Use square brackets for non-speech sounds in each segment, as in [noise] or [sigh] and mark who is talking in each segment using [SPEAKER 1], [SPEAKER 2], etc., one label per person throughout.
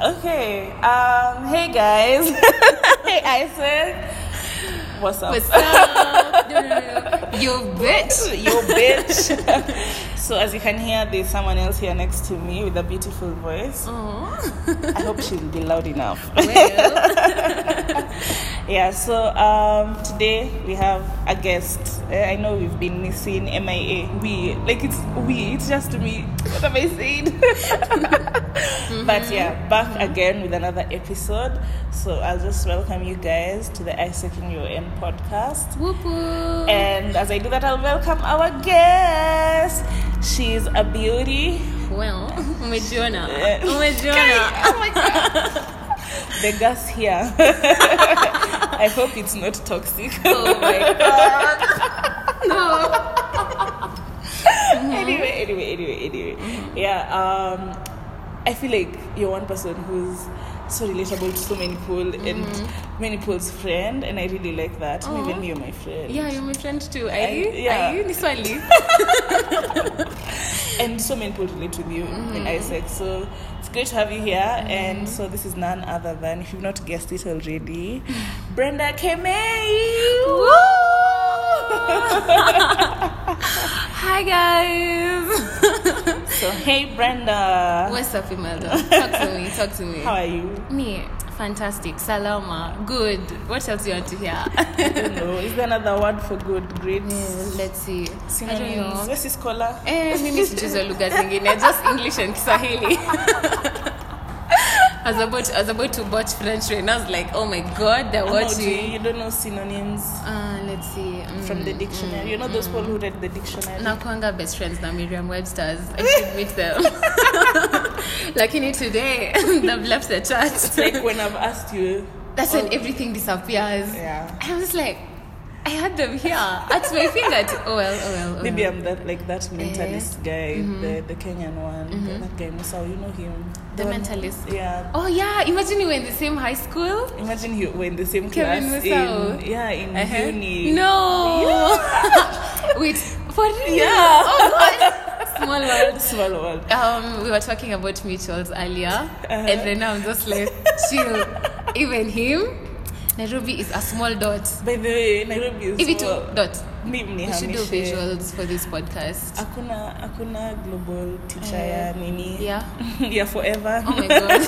[SPEAKER 1] Okay. Um. Hey guys. [laughs] hey Isaac. What's up?
[SPEAKER 2] What's up? [laughs] You bitch.
[SPEAKER 1] you bitch. [laughs] so as you can hear, there's someone else here next to me with a beautiful voice.
[SPEAKER 2] Aw.
[SPEAKER 1] I hope she'll be loud enough. [laughs]
[SPEAKER 2] Well, [laughs]
[SPEAKER 1] Yeah. So um, today we have a guest. Uh, I know we've been missing MIA. We like it's we. It's just me. What have I said? [laughs] But yeah, back again with another episode. So I'll just welcome you guys to the Isaac in Your End podcast.
[SPEAKER 2] whoop whoop.
[SPEAKER 1] And as I do that, I'll welcome our guest. She's a beauty.
[SPEAKER 2] Well, [laughs] umejiona.
[SPEAKER 1] Eh.
[SPEAKER 2] Umejiona.
[SPEAKER 1] Oh my god. [laughs] The gas here. [laughs] I hope it's not toxic.
[SPEAKER 2] Oh my god. No.
[SPEAKER 1] anyway, anyway, anyway, anyway. Yeah, um, I feel like you're one person who's so relatable to so many people and mm-hmm. many people's friend, and I really like that.
[SPEAKER 2] Aw.
[SPEAKER 1] Even you're my friend.
[SPEAKER 2] Yeah, you're my friend too. Are
[SPEAKER 1] I-
[SPEAKER 2] you?
[SPEAKER 1] yeah.
[SPEAKER 2] Are you? Ni swali. [laughs]
[SPEAKER 1] And so many people relate with you mm-hmm. in Isaac. So it's great to have you here. Mm-hmm. And so this is none other than, if you've not guessed it already, Brenda Kemei. [laughs]
[SPEAKER 2] Hi guys.
[SPEAKER 1] So hey Brenda.
[SPEAKER 2] What's up, Imelda? Talk to me. Talk to me.
[SPEAKER 1] How are you?
[SPEAKER 2] Me, fantastic. Salama. Good. What else do you want to hear?
[SPEAKER 1] I don't know. Is there another word for good? Great.
[SPEAKER 2] Yeah, Let's see.
[SPEAKER 1] Synonyms. Where's this scholar?
[SPEAKER 2] Eh, mimi lugha zingine just english and kiswahili [laughs] I was about I was about to watch French and I was like, oh my god, they're watching.
[SPEAKER 1] You don't know synonyms
[SPEAKER 2] Uh, let's see. Mm,
[SPEAKER 1] from the dictionary. Mm, you know those mm. people who read the dictionary.
[SPEAKER 2] Now nakwanga best friends na Merriam-Webster's. I should [laughs] meet them. [laughs] Lakini today [laughs] they've left the chat.
[SPEAKER 1] It's like when I've asked you.
[SPEAKER 2] That's when everything disappears.
[SPEAKER 1] Yeah.
[SPEAKER 2] I was like, I had them here at my finger. Oh well, oh well. Oh
[SPEAKER 1] Maybe
[SPEAKER 2] well.
[SPEAKER 1] I'm that like that mentalist uh-huh. guy, mm-hmm. the the Kenyan one, the, that guy Musa. You know him.
[SPEAKER 2] The mentalist.
[SPEAKER 1] Yeah.
[SPEAKER 2] Oh yeah, imagine we were in the same high school.
[SPEAKER 1] Imagine you were in the same
[SPEAKER 2] Kevin
[SPEAKER 1] class
[SPEAKER 2] Musau.
[SPEAKER 1] in yeah in
[SPEAKER 2] Uh-huh.
[SPEAKER 1] uni.
[SPEAKER 2] No. [laughs] Wait, for real?
[SPEAKER 1] Yeah.
[SPEAKER 2] Oh God. Small [laughs] world.
[SPEAKER 1] Small world.
[SPEAKER 2] Um, we were talking about mutuals earlier, and then I'm just like, chill. Even him, Nairobi is a small dot.
[SPEAKER 1] By the way, Nairobi is
[SPEAKER 2] If it
[SPEAKER 1] small.
[SPEAKER 2] dot,
[SPEAKER 1] Mimi
[SPEAKER 2] we should do visuals for this podcast.
[SPEAKER 1] Hakuna hakuna global teacher eh, ya nini.
[SPEAKER 2] Yeah. [laughs]
[SPEAKER 1] yeah, forever.
[SPEAKER 2] Oh my god.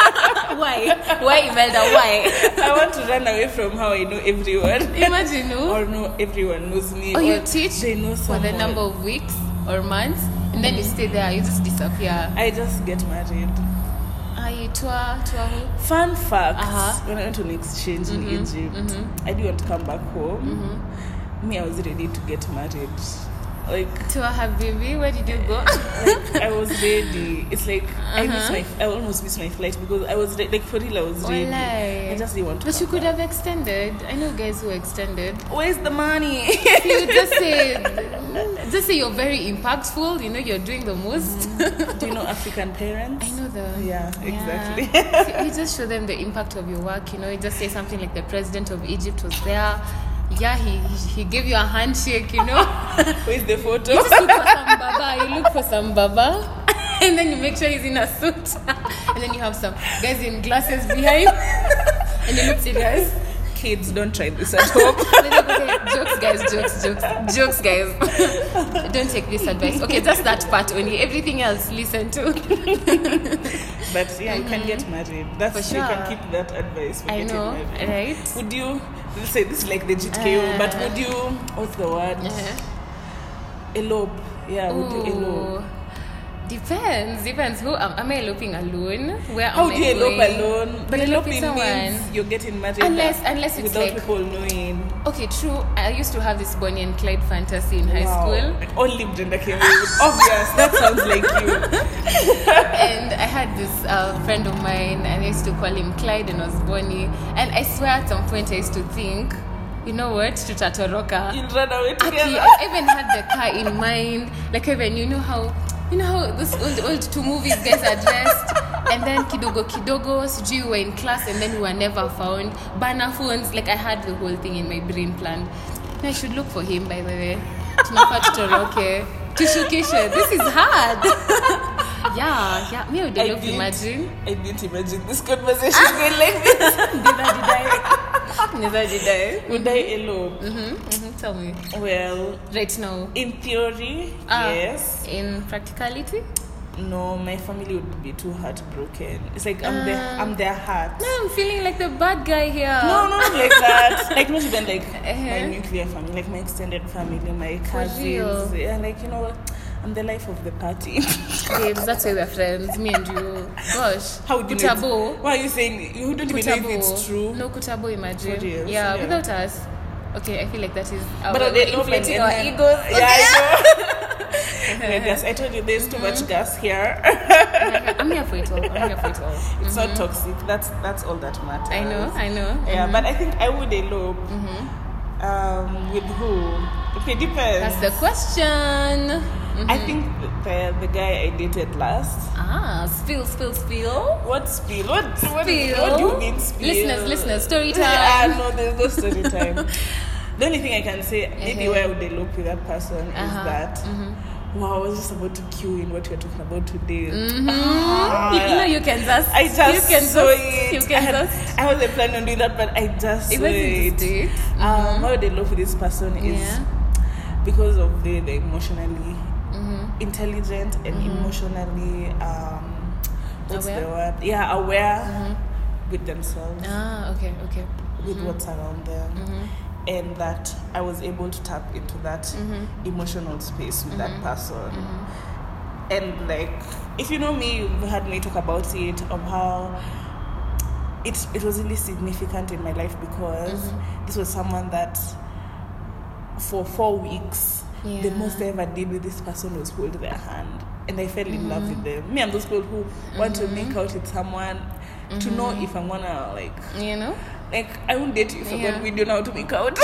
[SPEAKER 2] [laughs] why? Why, Imelda? Why?
[SPEAKER 1] I want to run away from how I know everyone.
[SPEAKER 2] Imagine who?
[SPEAKER 1] or know everyone knows me.
[SPEAKER 2] Or you teach
[SPEAKER 1] they know
[SPEAKER 2] for the number of weeks or months, and then you stay there. You just disappear.
[SPEAKER 1] I just get married.
[SPEAKER 2] I tour, tour who?
[SPEAKER 1] Fun fact:
[SPEAKER 2] Uh-huh.
[SPEAKER 1] When I went on exchange in Egypt, I didn't want to come back home. Me, I was ready to get married. Like,
[SPEAKER 2] Tour Habibi. Where did you go?
[SPEAKER 1] like I was ready. It's like I miss
[SPEAKER 2] Uh-huh.
[SPEAKER 1] my, I almost missed my flight because I was like for real. I was ready.
[SPEAKER 2] Walai.
[SPEAKER 1] I just didn't want to.
[SPEAKER 2] But you could have extended. I know guys who extended.
[SPEAKER 1] Where's the money?
[SPEAKER 2] You just [laughs] say, just say you're very impactful. You know, you're doing the most.
[SPEAKER 1] Do you know African parents?
[SPEAKER 2] I know the.
[SPEAKER 1] Yeah, exactly.
[SPEAKER 2] Yeah. you just show them the impact of your work. You know, you just say something like the president of Egypt was there. Yeah, he he- gave you a handshake. You know. [laughs]
[SPEAKER 1] Where's the photo?
[SPEAKER 2] You look for some baba. You look for some baba, [laughs] and then you make sure he's in a suit, [laughs] and then you have some guys in glasses behind, and you look serious.
[SPEAKER 1] Kids, don't try this at home.
[SPEAKER 2] jokes, guys, jokes, jokes, jokes, guys. Don't take this advice. Okay, just that part only. Everything else, listen to.
[SPEAKER 1] But yeah, you can get married. That's
[SPEAKER 2] For sure.
[SPEAKER 1] you can keep that advice.
[SPEAKER 2] I know,
[SPEAKER 1] married.
[SPEAKER 2] right?
[SPEAKER 1] Would you? Let's say this is like the GTKO, but would you? What's the word?
[SPEAKER 2] Uh-huh.
[SPEAKER 1] Elope. Yeah, would you elope?
[SPEAKER 2] Depends. Depends. Who am, am I eloping alone? Where
[SPEAKER 1] How
[SPEAKER 2] am
[SPEAKER 1] do
[SPEAKER 2] I
[SPEAKER 1] you elope
[SPEAKER 2] going?
[SPEAKER 1] alone? But
[SPEAKER 2] You elope with
[SPEAKER 1] eloping means
[SPEAKER 2] someone.
[SPEAKER 1] you're getting married
[SPEAKER 2] Unless- unless it's
[SPEAKER 1] without
[SPEAKER 2] like-
[SPEAKER 1] people knowing.
[SPEAKER 2] Okay, true. I used to have this Bonnie and Clyde fantasy in high
[SPEAKER 1] Wow.
[SPEAKER 2] school.
[SPEAKER 1] Like, only Brenda came with. Obvious. That sounds like you. [laughs]
[SPEAKER 2] and I had this uh, friend of mine, and I used to call him Clyde, and was Bonnie. And I swear, at some point, I used to think, you know what, tutatoroka.
[SPEAKER 1] You'll run away
[SPEAKER 2] Aki,
[SPEAKER 1] together.
[SPEAKER 2] I even had the car in mind. Like even you know how you know how those old old two movies guys are dressed. And then kidogo kidogo, sijui we were in class and then we were never found. Banner phones, like I had the whole thing in my brain planned. No, I should look for him by the way. Tunafaa tutoroke. Tushukishe. This is hard. [laughs] Yeah, yeah. Me, I would love to
[SPEAKER 1] didn't-
[SPEAKER 2] imagine.
[SPEAKER 1] I didn't imagine this conversation going like this. [laughs]
[SPEAKER 2] Neither did I. Neither did I.
[SPEAKER 1] Would I elope?
[SPEAKER 2] Mm-hmm, mm-hmm. Tell me.
[SPEAKER 1] Well,
[SPEAKER 2] Right now.
[SPEAKER 1] in theory,
[SPEAKER 2] Ah,
[SPEAKER 1] yes.
[SPEAKER 2] In practicality?
[SPEAKER 1] No, my family would be too heartbroken. It's like I'm their
[SPEAKER 2] Ah.
[SPEAKER 1] I'm their heart.
[SPEAKER 2] No, I'm feeling like the bad guy here.
[SPEAKER 1] No, no, not like that. [laughs] like not even like my
[SPEAKER 2] Uh-huh.
[SPEAKER 1] nuclear family, like my extended family, my cousins. Yeah, like you know, I'm the life of the party. [laughs]
[SPEAKER 2] Babes, that's why we're friends, me and you. Gosh.
[SPEAKER 1] How would you know?
[SPEAKER 2] Kutabo.
[SPEAKER 1] it's- Why are you saying you don't even know if it's true?
[SPEAKER 2] No Kutabo, imagine. Yeah,
[SPEAKER 1] yeah.
[SPEAKER 2] without us. Okay, I feel like that is our,
[SPEAKER 1] But they
[SPEAKER 2] inflating our
[SPEAKER 1] then-
[SPEAKER 2] egos.
[SPEAKER 1] Yeah,
[SPEAKER 2] Okay.
[SPEAKER 1] I know. [laughs] I told you there's too much mm-hmm. gas here. [laughs]
[SPEAKER 2] I'm here for it all. I'm here for it all.
[SPEAKER 1] it's not mm-hmm. toxic. That's that's all that matters.
[SPEAKER 2] I know, I know.
[SPEAKER 1] Yeah, mm-hmm. but I think I would elope. Um, with who? Okay, depends.
[SPEAKER 2] That's the question.
[SPEAKER 1] I think the the guy I dated last.
[SPEAKER 2] Ah, spill, spill, spill.
[SPEAKER 1] What spill? What what,
[SPEAKER 2] Spill.
[SPEAKER 1] what do you mean spill?
[SPEAKER 2] Listeners, listeners, story [laughs] time.
[SPEAKER 1] Yeah, no, there's no story [laughs] time. the only thing I can say, maybe
[SPEAKER 2] Uh-huh.
[SPEAKER 1] where I would elope with that person is
[SPEAKER 2] Uh-huh.
[SPEAKER 1] that. Wow, I was just about to cue in what you're talking about today.
[SPEAKER 2] Mm-hmm.
[SPEAKER 1] Ah,
[SPEAKER 2] you, you know you can just.
[SPEAKER 1] I just
[SPEAKER 2] you can
[SPEAKER 1] saw
[SPEAKER 2] just,
[SPEAKER 1] it.
[SPEAKER 2] You
[SPEAKER 1] I,
[SPEAKER 2] can
[SPEAKER 1] had,
[SPEAKER 2] just.
[SPEAKER 1] I wasn't planning on doing that, but I just
[SPEAKER 2] It
[SPEAKER 1] saw it.
[SPEAKER 2] just it.
[SPEAKER 1] Um, would I love this person is
[SPEAKER 2] Yeah.
[SPEAKER 1] because of the, the emotionally
[SPEAKER 2] Mm-hmm.
[SPEAKER 1] Intelligent and emotionally um, what's
[SPEAKER 2] Aware?
[SPEAKER 1] the word? Yeah, aware with themselves,
[SPEAKER 2] Ah, okay, okay.
[SPEAKER 1] with what's around them,
[SPEAKER 2] Mm-hmm.
[SPEAKER 1] and that I was able to tap into that
[SPEAKER 2] Mm-hmm.
[SPEAKER 1] emotional space with that person. And like, if you know me, you've heard me talk about it of how it it was really significant in my life because
[SPEAKER 2] Mm-hmm.
[SPEAKER 1] this was someone that for four weeks the most I ever did with this person was hold their hand and I fell in love
[SPEAKER 2] Mm-hmm.
[SPEAKER 1] with them. Me, I'm those people who want to make out with someone to know
[SPEAKER 2] Mm-hmm.
[SPEAKER 1] if I'm gonna like
[SPEAKER 2] You know?
[SPEAKER 1] like I won't date you if I
[SPEAKER 2] Yeah.
[SPEAKER 1] we don't know how to make out.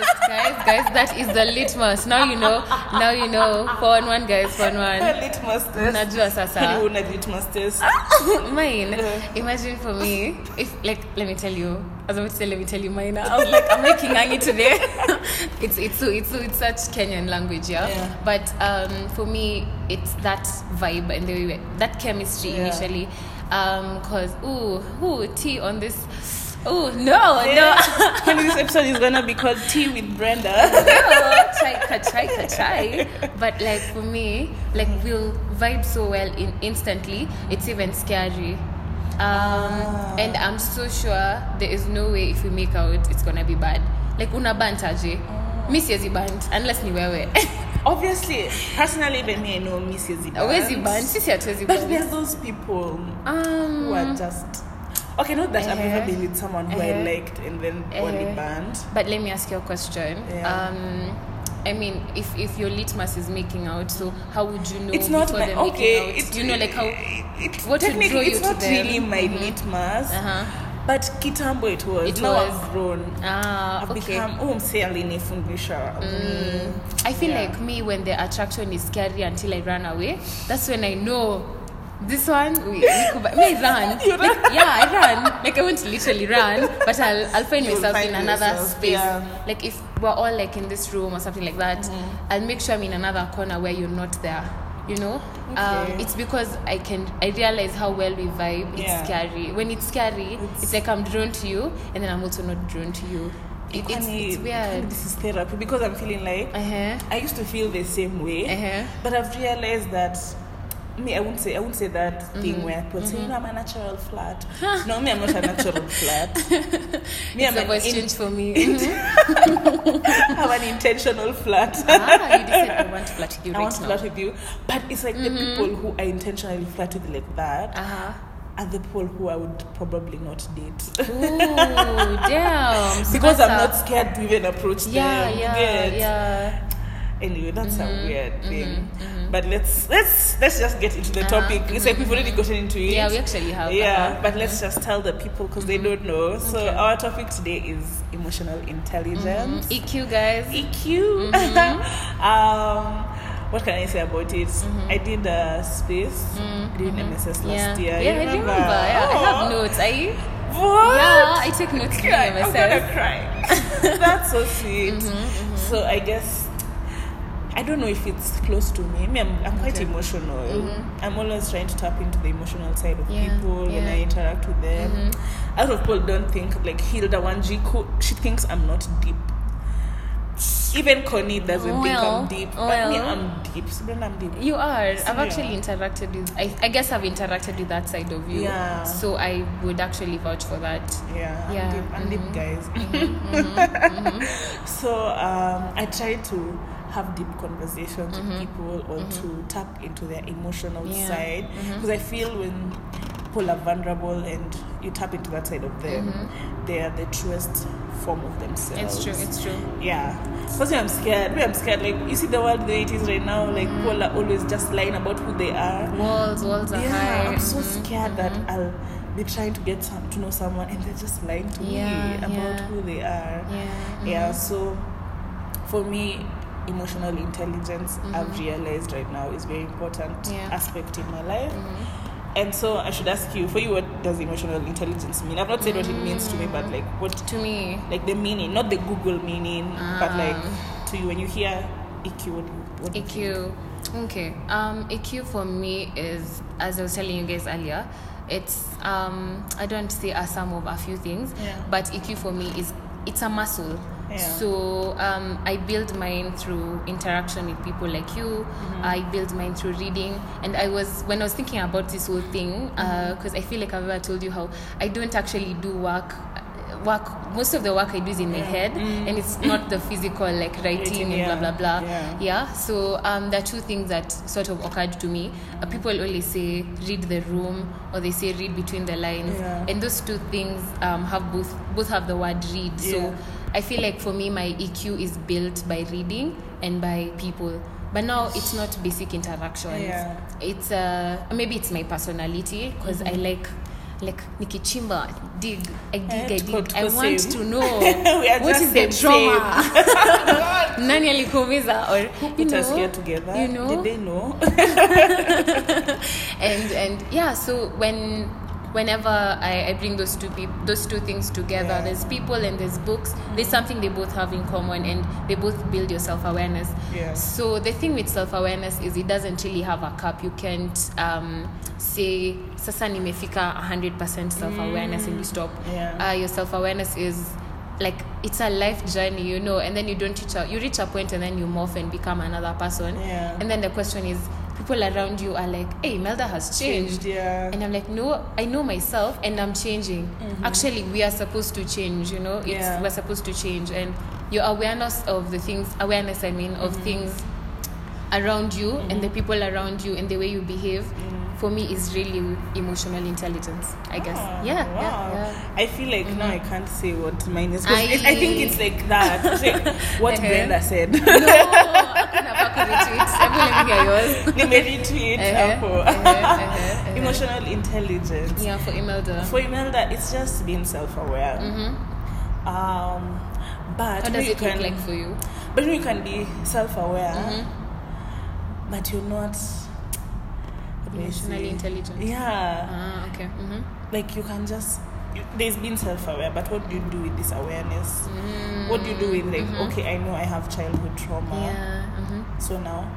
[SPEAKER 2] Test, guys. Guys, that is the litmus. Now you know. Now you know. Four one, guys. Four one.
[SPEAKER 1] litmus test.
[SPEAKER 2] Najua sasa. [laughs]
[SPEAKER 1] Una litmus test. [laughs]
[SPEAKER 2] mine. Imagine for me, if like, let me tell you. I was about to say, let me tell you mine. I was like, I'm making angi today. [laughs] it's it's so it's it's such Kenyan language, yeah.
[SPEAKER 1] Yeah.
[SPEAKER 2] But um, for me, it's that vibe and the way that chemistry
[SPEAKER 1] Yeah.
[SPEAKER 2] initially. Um, cause ooh, ooh, tea on this. Ooh, no.
[SPEAKER 1] Kwani [laughs] this episode is gonna be called Tea with Brenda. [laughs]
[SPEAKER 2] no, try, ka, try, ka, try. But like for me, like we'll vibe so well in instantly. It's even scary. Um, and I'm so sure there is no way if we make out, it's gonna be bad. Like una bantaje. Mi siezi bant unless ni wewe. [laughs]
[SPEAKER 1] Obviously, personally, even me, I know Mrs. Iban.
[SPEAKER 2] Awezi bant, sisi hatuwezi
[SPEAKER 1] But there's those people
[SPEAKER 2] Um,
[SPEAKER 1] who are just. Okay, not that I've
[SPEAKER 2] Uh-huh.
[SPEAKER 1] ever been with someone who I
[SPEAKER 2] Uh-huh.
[SPEAKER 1] liked and then only
[SPEAKER 2] Uh-huh.
[SPEAKER 1] banned.
[SPEAKER 2] But let me ask you a question.
[SPEAKER 1] Yeah.
[SPEAKER 2] Um, I mean, if if your litmus is making out, so how would you know
[SPEAKER 1] It's not my okay.
[SPEAKER 2] out?
[SPEAKER 1] It's
[SPEAKER 2] you know, like how
[SPEAKER 1] it, it,
[SPEAKER 2] what
[SPEAKER 1] technically it's not
[SPEAKER 2] them.
[SPEAKER 1] really my
[SPEAKER 2] Mhm.
[SPEAKER 1] litmus,
[SPEAKER 2] Uh-huh.
[SPEAKER 1] but kitambo it was.
[SPEAKER 2] It
[SPEAKER 1] now
[SPEAKER 2] was.
[SPEAKER 1] I've grown.
[SPEAKER 2] Ah,
[SPEAKER 1] I've
[SPEAKER 2] okay.
[SPEAKER 1] become oh, msee alinifundisha. Mm.
[SPEAKER 2] I feel
[SPEAKER 1] Yeah.
[SPEAKER 2] like me when the attraction is scary until I run away. That's when I know this one. We, we run. [laughs] Like, yeah, I run. Like I won't literally run, but I'll I'll find
[SPEAKER 1] You'll
[SPEAKER 2] myself
[SPEAKER 1] find
[SPEAKER 2] in another
[SPEAKER 1] yourself,
[SPEAKER 2] space.
[SPEAKER 1] yeah.
[SPEAKER 2] Like if we're all like in this room or something like that,
[SPEAKER 1] Mm-hmm.
[SPEAKER 2] I'll make sure I'm in another corner where you're not there. You know, um, it's because I can I realize how well we vibe. It's
[SPEAKER 1] Yeah.
[SPEAKER 2] scary. When it's scary,
[SPEAKER 1] It's-
[SPEAKER 2] it's, like I'm drawn to you, and then I'm also not drawn to you. It, it's, it's weird.
[SPEAKER 1] This is therapy because I'm feeling like
[SPEAKER 2] Uh huh.
[SPEAKER 1] I used to feel the same way,
[SPEAKER 2] Uh-huh.
[SPEAKER 1] but I've realized that me, I won't say I won't say that
[SPEAKER 2] Mm-hmm.
[SPEAKER 1] thing where people say, you know, I'm a natural flat. [laughs] no, me, I'm not a natural flat. [laughs] me, I'm
[SPEAKER 2] The
[SPEAKER 1] an
[SPEAKER 2] voice
[SPEAKER 1] in-
[SPEAKER 2] changed for me. [laughs]
[SPEAKER 1] I'm an intentional flat.
[SPEAKER 2] ah, you decided I want to flirt you
[SPEAKER 1] I want
[SPEAKER 2] right
[SPEAKER 1] to
[SPEAKER 2] now.
[SPEAKER 1] flirt with you, but it's like the people who I intentionally flirt with like that
[SPEAKER 2] Uh-huh.
[SPEAKER 1] are the people who I would probably not date
[SPEAKER 2] Ooh, damn.
[SPEAKER 1] Because I'm not scared to even approach
[SPEAKER 2] a- Yeah,
[SPEAKER 1] them.
[SPEAKER 2] yeah,
[SPEAKER 1] Get?
[SPEAKER 2] yeah.
[SPEAKER 1] Anyway, that's
[SPEAKER 2] Mm-hmm,
[SPEAKER 1] a weird thing. But let's let's let's just get into the
[SPEAKER 2] Uh-huh,
[SPEAKER 1] topic. It's like we've already gotten into it.
[SPEAKER 2] Yeah, we actually have.
[SPEAKER 1] Yeah,
[SPEAKER 2] uh-huh.
[SPEAKER 1] but let's just tell the people because they don't know. So
[SPEAKER 2] Okay.
[SPEAKER 1] our topic today is emotional intelligence.
[SPEAKER 2] EQ, guys.
[SPEAKER 1] EQ.
[SPEAKER 2] Mm-hmm. [laughs]
[SPEAKER 1] um, what can I say about it? I did a space during MSS last
[SPEAKER 2] Mm-hmm. Yeah,
[SPEAKER 1] year.
[SPEAKER 2] yeah,
[SPEAKER 1] You
[SPEAKER 2] I remember. Yeah, I have
[SPEAKER 1] Oh,
[SPEAKER 2] notes. I
[SPEAKER 1] What?
[SPEAKER 2] yeah, I take notes during
[SPEAKER 1] Cry. I'm gonna cry. [laughs] That's so sweet.
[SPEAKER 2] Mm-hmm,
[SPEAKER 1] So I guess I don't know if it's close to me. Me, I'm, I'm quite
[SPEAKER 2] Okay.
[SPEAKER 1] emotional.
[SPEAKER 2] Mhm.
[SPEAKER 1] I'm always trying to tap into the emotional side of
[SPEAKER 2] Yeah,
[SPEAKER 1] people when. I interact with them.
[SPEAKER 2] Mhm.
[SPEAKER 1] A lot of people don't think like Hilda Wanjiku, she thinks I'm not deep. Even Connie doesn't think I'm deep. But me. I'm deep. Sabrina, I'm deep.
[SPEAKER 2] You are. I've actually interacted with. I, I guess I've interacted with that side of you.
[SPEAKER 1] Yeah.
[SPEAKER 2] So I would actually vouch for that.
[SPEAKER 1] Yeah, I'm deep. I'm deep,
[SPEAKER 2] mhm.
[SPEAKER 1] guys.
[SPEAKER 2] Mm-hmm. [laughs]
[SPEAKER 1] so um, I try to have deep conversations
[SPEAKER 2] Mhm.
[SPEAKER 1] with people or to tap into their emotional
[SPEAKER 2] Yeah.
[SPEAKER 1] side because I feel when people are vulnerable and you tap into that side of them,
[SPEAKER 2] Mhm.
[SPEAKER 1] they are the truest form of themselves.
[SPEAKER 2] It's true. It's true.
[SPEAKER 1] Yeah. First, I'm scared. I'm scared. Like you see the world the way it is right now. Like
[SPEAKER 2] Mm-hmm.
[SPEAKER 1] people are always just lying about who they are.
[SPEAKER 2] Walls, walls are
[SPEAKER 1] Yeah,
[SPEAKER 2] high.
[SPEAKER 1] I'm so
[SPEAKER 2] Mhm,
[SPEAKER 1] scared that
[SPEAKER 2] mhm.
[SPEAKER 1] I'll be trying to get some to know someone and they're just lying to
[SPEAKER 2] Yeah,
[SPEAKER 1] me about
[SPEAKER 2] yeah.
[SPEAKER 1] who they are.
[SPEAKER 2] Yeah.
[SPEAKER 1] Yeah, so for me, emotional intelligence I've
[SPEAKER 2] Mhm.
[SPEAKER 1] realized right now is very important
[SPEAKER 2] Yeah.
[SPEAKER 1] aspect in my life.
[SPEAKER 2] Mhm.
[SPEAKER 1] And so I should ask you, for you, what does emotional intelligence mean? I've not said what it means to me, but like what,
[SPEAKER 2] To me,
[SPEAKER 1] like the meaning, not the Google meaning, but like
[SPEAKER 2] Um.
[SPEAKER 1] to you when you hear EQ, what, what?
[SPEAKER 2] EQ. Okay. Um, EQ for me is, as I was telling you guys earlier, it's um, I don't say a sum of a few things,
[SPEAKER 1] Yeah.
[SPEAKER 2] but EQ for me is it's a muscle.
[SPEAKER 1] Yeah.
[SPEAKER 2] So um, I build mine through interaction with people like you.
[SPEAKER 1] Mm-hmm.
[SPEAKER 2] I build mine through reading, and I was when I was thinking about this whole thing
[SPEAKER 1] Mm-hmm.
[SPEAKER 2] because I feel like I've ever told you how I don't actually do work. Work most of the work I do is in my
[SPEAKER 1] Yeah.
[SPEAKER 2] head,
[SPEAKER 1] Mm.
[SPEAKER 2] and it's not the physical like [laughs] writing and blah blah blah.
[SPEAKER 1] Yeah.
[SPEAKER 2] Yeah, so um, there are two things that sort of occurred to me. Uh, people always say read the room, or they say read between the lines, and those two things um, have both both have the word read. So I feel like for me, my EQ is built by reading and by people. But now it's not basic interactions.
[SPEAKER 1] Yeah.
[SPEAKER 2] It's uh, maybe it's my personality because I like like nikichimba dig I dig
[SPEAKER 1] Eh,
[SPEAKER 2] I dig I want
[SPEAKER 1] same.
[SPEAKER 2] to [laughs] know what is the trauma [laughs] nani alikuumiza or you
[SPEAKER 1] Put us
[SPEAKER 2] know,
[SPEAKER 1] here together.
[SPEAKER 2] you know
[SPEAKER 1] Did they know? [laughs]
[SPEAKER 2] and and yeah so when whenever I, I bring those two peop- those two things together
[SPEAKER 1] Yeah.
[SPEAKER 2] there's people and there's books there's something they both have in common and they both build your self-awareness
[SPEAKER 1] Yeah.
[SPEAKER 2] so the thing with self-awareness is it doesn't really have a cap you can't um, say sasa nimefika 100% self-awareness and you stop
[SPEAKER 1] Yeah.
[SPEAKER 2] uh, your self-awareness is like it's a life journey you know and then you don't reach a you reach a point and then you morph and become another person
[SPEAKER 1] Yeah.
[SPEAKER 2] and then the question is people around you are like hey melda has changed
[SPEAKER 1] Yeah.
[SPEAKER 2] and i'm like no i know myself and i'm changing actually we are supposed to change you know it's
[SPEAKER 1] Mm-hmm. Yeah.
[SPEAKER 2] we're supposed to change and your awareness of the things awareness i mean of
[SPEAKER 1] Mm-hmm.
[SPEAKER 2] things around you and the people around you and the way you behave for me is really emotional intelligence i guess
[SPEAKER 1] Ah,
[SPEAKER 2] yeah,
[SPEAKER 1] wow.
[SPEAKER 2] yeah yeah
[SPEAKER 1] I feel like now I can't say what mine is. it- I think it's like that. It's like [laughs] what
[SPEAKER 2] Uh-huh.
[SPEAKER 1] Brenda said.
[SPEAKER 2] no nafaa kuretweet. Hebu let me hear yours
[SPEAKER 1] Nimeretweet hapo.
[SPEAKER 2] uh-huh, uh-huh.
[SPEAKER 1] Emotional intelligence.
[SPEAKER 2] yeah for imelda
[SPEAKER 1] For Imelda, it's just being self-aware.
[SPEAKER 2] mm-hmm.
[SPEAKER 1] Um, but
[SPEAKER 2] how
[SPEAKER 1] you
[SPEAKER 2] does it
[SPEAKER 1] can,
[SPEAKER 2] look like for you
[SPEAKER 1] But you can be self-aware,
[SPEAKER 2] Mhm.
[SPEAKER 1] but you're not what do I
[SPEAKER 2] emotionally intelligent
[SPEAKER 1] Yeah,
[SPEAKER 2] ah okay mm-hmm.
[SPEAKER 1] like you can just. You, there's been self-aware, but what do you do with this awareness? What do you do with like,
[SPEAKER 2] Mhm.
[SPEAKER 1] okay, I know I have childhood trauma,
[SPEAKER 2] yeah mm-hmm.
[SPEAKER 1] so now,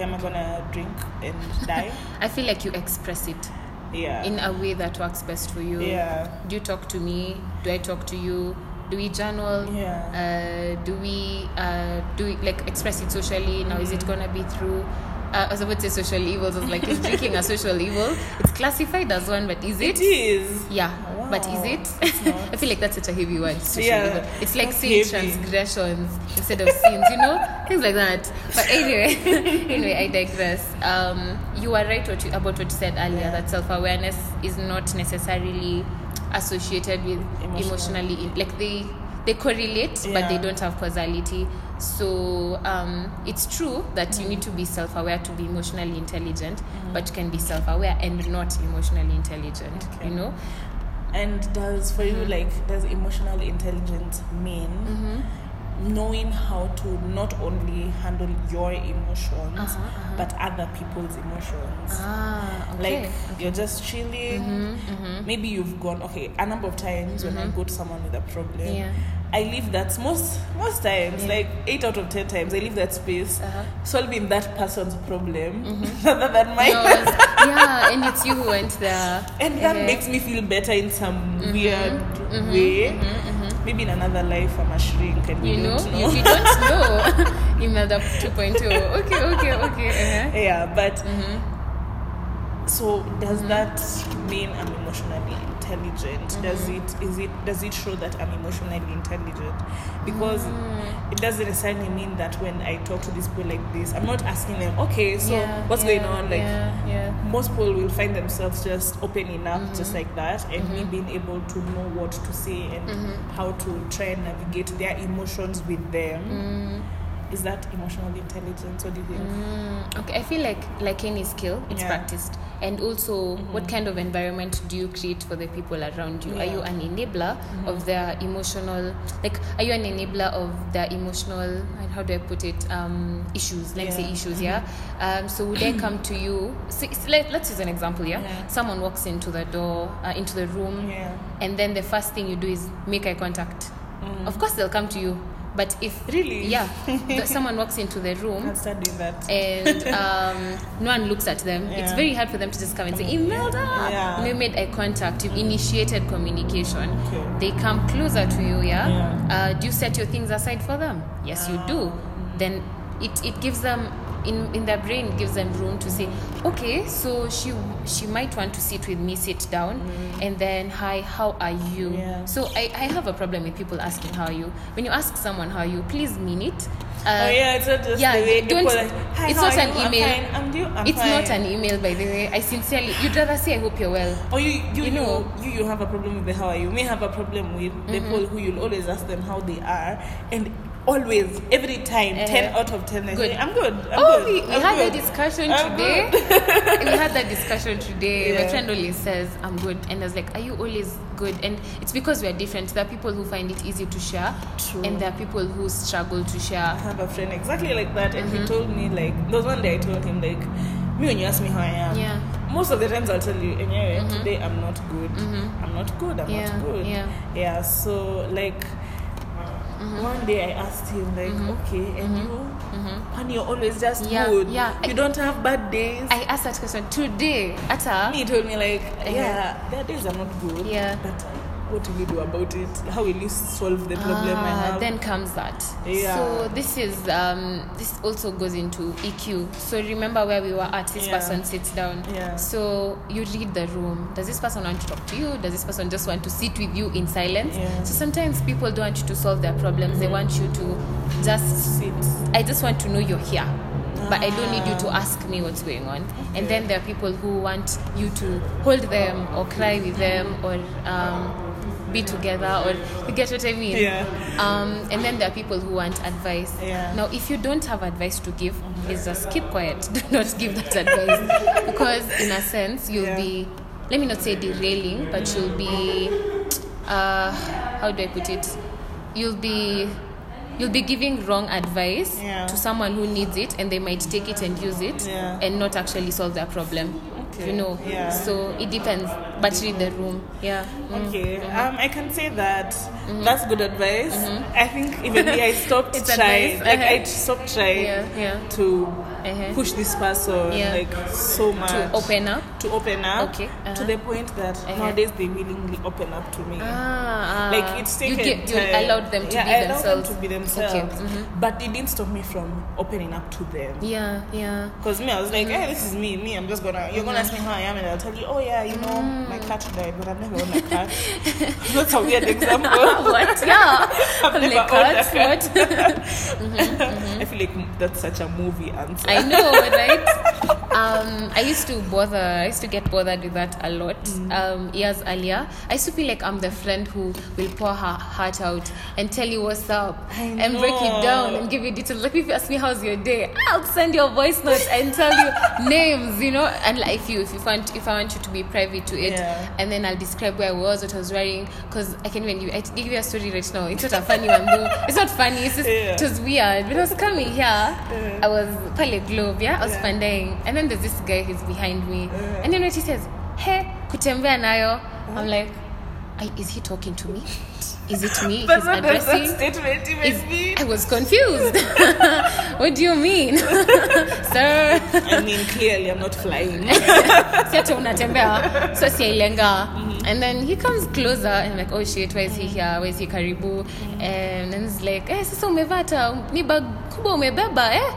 [SPEAKER 1] am I gonna drink and [laughs] die?
[SPEAKER 2] i feel like you express it
[SPEAKER 1] yeah,
[SPEAKER 2] in a way that works best for you
[SPEAKER 1] yeah,
[SPEAKER 2] do you talk to me do i talk to you do we journal
[SPEAKER 1] yeah.
[SPEAKER 2] uh, do we uh, do we like express it socially now is it gonna be through uh, I was about to say social evils. I was like, is [laughs] drinking a social evil? It's classified as one, but is it?
[SPEAKER 1] it is.
[SPEAKER 2] Yeah, but is it? [laughs] I feel like that's such a heavy word.
[SPEAKER 1] Yeah.
[SPEAKER 2] It's like saying transgressions instead of sins, you know, [laughs] things like that. But anyway, [laughs] anyway, I digress. Um, you are right what you, about what you said earlier
[SPEAKER 1] Yeah.
[SPEAKER 2] that self awareness is not necessarily associated with
[SPEAKER 1] Emotional.
[SPEAKER 2] emotionally like they they correlate but they don't have causality so um, it's true that you need to be self-aware to be emotionally intelligent but you can be self-aware and not emotionally intelligent.
[SPEAKER 1] Okay.
[SPEAKER 2] you know
[SPEAKER 1] And does for you like does emotional intelligence mean
[SPEAKER 2] mm-hmm.
[SPEAKER 1] knowing how to not only handle your emotions
[SPEAKER 2] Uh-huh, uh-huh.
[SPEAKER 1] but other people's emotions?
[SPEAKER 2] ah okay
[SPEAKER 1] Like you're just chilling.
[SPEAKER 2] mm-hmm, mm-hmm.
[SPEAKER 1] Maybe you've gone okay a number of times when I go to someone with a problem.
[SPEAKER 2] Yeah.
[SPEAKER 1] I leave that most most times,
[SPEAKER 2] Yeah.
[SPEAKER 1] like eight out of ten times, I leave that space
[SPEAKER 2] Uh-huh.
[SPEAKER 1] solving that person's problem [laughs] rather than mine.
[SPEAKER 2] Yours. yeah, and it's you who went there.
[SPEAKER 1] and that
[SPEAKER 2] Uh-huh.
[SPEAKER 1] makes me feel better in some
[SPEAKER 2] Mm-hmm.
[SPEAKER 1] weird way. Maybe in another life I'm a shrink and
[SPEAKER 2] You
[SPEAKER 1] we
[SPEAKER 2] know,
[SPEAKER 1] don't know.
[SPEAKER 2] if you don't [laughs] know, [laughs] Imelda 2.0. Okay, okay, okay. Uh-huh.
[SPEAKER 1] yeah, but
[SPEAKER 2] Mm-hmm.
[SPEAKER 1] so does that mean I'm emotionally intelligent? Does
[SPEAKER 2] Mm-hmm.
[SPEAKER 1] it is it does it show that I'm emotionally intelligent? Because
[SPEAKER 2] Mm.
[SPEAKER 1] it doesn't necessarily mean that when I talk to these people like this, I'm not asking them, okay, so
[SPEAKER 2] Yeah,
[SPEAKER 1] what's
[SPEAKER 2] yeah,
[SPEAKER 1] going on? Like
[SPEAKER 2] yeah, yeah.
[SPEAKER 1] most people will find themselves just opening up just
[SPEAKER 2] Mm-hmm.
[SPEAKER 1] like that and me being able to know what to say and
[SPEAKER 2] Mm-hmm.
[SPEAKER 1] how to try and navigate their emotions with them
[SPEAKER 2] Mm.
[SPEAKER 1] Is that emotional intelligence what do you think
[SPEAKER 2] Mm, okay, I feel like like any skill, it's
[SPEAKER 1] Yeah.
[SPEAKER 2] practiced. And also, what kind of environment do you create for the people around you? Are you an enabler of their emotional, like, are you an enabler of their emotional, how do I put it, um, issues? Let's say
[SPEAKER 1] Yeah.
[SPEAKER 2] issues, yeah. Um, so would they [coughs] come to you? So, let, let's use an example, yeah.
[SPEAKER 1] Yeah.
[SPEAKER 2] Someone walks into the door, uh, into the room,
[SPEAKER 1] yeah
[SPEAKER 2] and then the first thing you do is make eye contact. Of course, they'll come to you. But if.
[SPEAKER 1] Really?
[SPEAKER 2] yeah, the, someone walks into the room
[SPEAKER 1] I'll start doing that
[SPEAKER 2] and um, no one looks at them, it's very hard for them to just come and say, Imelda!
[SPEAKER 1] Yeah.
[SPEAKER 2] You made eye contact, you've initiated communication.
[SPEAKER 1] Okay.
[SPEAKER 2] They come closer to you, yeah?
[SPEAKER 1] Yeah.
[SPEAKER 2] Uh, do you set your things aside for them? Yes, you do. Then it, it gives them, in, in their brain, gives them room to say, okay, so she she might want to sit with me, sit down, and then, hi, how are you?
[SPEAKER 1] Mm. Yeah.
[SPEAKER 2] So I, I have a problem with people asking how are you. When you ask someone how are you, please mean it. Uh,
[SPEAKER 1] oh yeah it's not just
[SPEAKER 2] yeah,
[SPEAKER 1] the way
[SPEAKER 2] don't-
[SPEAKER 1] like,
[SPEAKER 2] it's not an
[SPEAKER 1] you? I'm
[SPEAKER 2] email.
[SPEAKER 1] fine. I'm do, I'm
[SPEAKER 2] it's
[SPEAKER 1] fine.
[SPEAKER 2] not an email, by the way. I sincerely, you'd rather say, I hope you're well.
[SPEAKER 1] or you you,
[SPEAKER 2] You
[SPEAKER 1] you
[SPEAKER 2] know.
[SPEAKER 1] know you, you have a problem with the how are you may have a problem with
[SPEAKER 2] Mm-hmm.
[SPEAKER 1] the people who you'll always ask them how they are and always every time
[SPEAKER 2] Uh-huh.
[SPEAKER 1] 10 out of 10 they
[SPEAKER 2] Good.
[SPEAKER 1] i'm good I'm
[SPEAKER 2] oh,
[SPEAKER 1] good,
[SPEAKER 2] we, we had
[SPEAKER 1] good.
[SPEAKER 2] that discussion today. [laughs] we had that discussion today. My friend always says, I'm good. And I was like, Are you always good? And it's because we are different. There are people who find it easy to share,
[SPEAKER 1] True.
[SPEAKER 2] and there are people who struggle to
[SPEAKER 1] I
[SPEAKER 2] share.
[SPEAKER 1] have a friend exactly like that, and
[SPEAKER 2] Mm-hmm.
[SPEAKER 1] he told me like there was one day I told him like me when you ask me how I am,
[SPEAKER 2] Yeah. Mm-hmm.
[SPEAKER 1] most of the times I'll tell you, anyway, today I'm not good. I'm not good. I'm
[SPEAKER 2] Yeah,
[SPEAKER 1] not good.
[SPEAKER 2] yeah.
[SPEAKER 1] Yeah. So like
[SPEAKER 2] Mm-hmm.
[SPEAKER 1] One day I asked him like, okay, and you, and you're always just
[SPEAKER 2] Mm-hmm. Yeah,
[SPEAKER 1] good.
[SPEAKER 2] yeah.
[SPEAKER 1] You
[SPEAKER 2] I-
[SPEAKER 1] don't have bad days.
[SPEAKER 2] I asked that question today. Ata,
[SPEAKER 1] he told me like,
[SPEAKER 2] Uh-huh.
[SPEAKER 1] yeah, there are days I'm not good.
[SPEAKER 2] Yeah.
[SPEAKER 1] But what will you do about it? How will you solve the problem I
[SPEAKER 2] Ah,
[SPEAKER 1] have?
[SPEAKER 2] then comes that.
[SPEAKER 1] Yeah.
[SPEAKER 2] So this is um, this also goes into EQ. So remember where we were at. This
[SPEAKER 1] Yeah.
[SPEAKER 2] person sits down.
[SPEAKER 1] Yeah.
[SPEAKER 2] So you read the room. Does this person want to talk to you? Does this person just want to sit with you in silence?
[SPEAKER 1] Yeah.
[SPEAKER 2] So sometimes people don't want you to solve their problems. They want you to just
[SPEAKER 1] Sit.
[SPEAKER 2] I just want to know you're here. But I don't need you to
[SPEAKER 1] Ah.
[SPEAKER 2] ask me what's going on. And then there are people who want you to hold them or cry with them or um, be together or you get what I mean?
[SPEAKER 1] Yeah.
[SPEAKER 2] Um, and then there are people who want advice.
[SPEAKER 1] Yeah.
[SPEAKER 2] Now, if you don't have advice to give, please just keep quiet. [laughs] Do not give that advice because, in a sense, you'll
[SPEAKER 1] Yeah.
[SPEAKER 2] be. Let me not say derailing, but you'll be. Uh, how do I put it? You'll be. You'll be giving wrong advice
[SPEAKER 1] Yeah.
[SPEAKER 2] to someone who needs it, and they might take it and use it,
[SPEAKER 1] Yeah.
[SPEAKER 2] and not actually solve their problem.
[SPEAKER 1] Okay.
[SPEAKER 2] You know.
[SPEAKER 1] Yeah.
[SPEAKER 2] So it depends. But read the room. Yeah. Mm.
[SPEAKER 1] Okay, um, I can say that that's good advice. I think even me, I [laughs] stopped
[SPEAKER 2] Mm-hmm.
[SPEAKER 1] Trying.
[SPEAKER 2] advice,
[SPEAKER 1] Like I
[SPEAKER 2] uh-huh.
[SPEAKER 1] stopped trying
[SPEAKER 2] Yeah, yeah.
[SPEAKER 1] to
[SPEAKER 2] Uh-huh.
[SPEAKER 1] push this person
[SPEAKER 2] Yeah.
[SPEAKER 1] like so much
[SPEAKER 2] To open up.
[SPEAKER 1] to open up
[SPEAKER 2] Okay,
[SPEAKER 1] to
[SPEAKER 2] uh-huh.
[SPEAKER 1] the point that
[SPEAKER 2] Uh-huh.
[SPEAKER 1] nowadays they willingly open up to me.
[SPEAKER 2] Ah, ah.
[SPEAKER 1] Like it's
[SPEAKER 2] you,
[SPEAKER 1] taken
[SPEAKER 2] get- you allowed them to
[SPEAKER 1] yeah,
[SPEAKER 2] be
[SPEAKER 1] I
[SPEAKER 2] themselves.
[SPEAKER 1] them to be themselves,
[SPEAKER 2] Okay. mhm.
[SPEAKER 1] but it didn't stop me from opening up to them.
[SPEAKER 2] Yeah, yeah.
[SPEAKER 1] Because me, I was like, hey, this is me. Me, I'm just gonna, you're gonna ask me how I am, and I'll tell you, oh yeah, you know, my cat died, but I've never owned a cat. [laughs] That's a weird example. [laughs]
[SPEAKER 2] what? Yeah.
[SPEAKER 1] I've
[SPEAKER 2] I'm
[SPEAKER 1] never
[SPEAKER 2] like,
[SPEAKER 1] owned a
[SPEAKER 2] what?
[SPEAKER 1] cat.
[SPEAKER 2] What? [laughs]
[SPEAKER 1] I feel like that's such a movie answer.
[SPEAKER 2] I know, right? [laughs] Um, I used to bother. I used to get bothered with that a lot.
[SPEAKER 1] Mm.
[SPEAKER 2] Um, years earlier, I used to feel like I'm the friend who will pour her heart out and tell you what's up and break it down and give you details. Like if you ask me how's your day, I'll send you a voice note and tell you [laughs] names, you know. And like if you if you want if I want you to be private to it,
[SPEAKER 1] Yeah.
[SPEAKER 2] and then I'll describe where I was, what I was wearing, because I can even give, I give you a story right now. It's not a funny one though. [laughs] It's not funny. It's just
[SPEAKER 1] Yeah.
[SPEAKER 2] it was weird. When I was coming here, I was pale globe, yeah. I was
[SPEAKER 1] Yeah.
[SPEAKER 2] pandaing, and then there's this guy who's behind me, and then when he says, "Hey, kutembea nayo." I'm like, I, is he talking to me? Is it me?
[SPEAKER 1] But
[SPEAKER 2] He's
[SPEAKER 1] does
[SPEAKER 2] addressing.
[SPEAKER 1] statement even
[SPEAKER 2] Is,
[SPEAKER 1] mean?
[SPEAKER 2] I was confused. [laughs] what do you mean, [laughs] sir?
[SPEAKER 1] I mean, clearly I'm not flying. [laughs]
[SPEAKER 2] unatembea so siailenga and then he comes closer and I'm like oh shit why is he here why is he karibu and then he's like eh sasa umevata, ni bag kubwa umebeba eh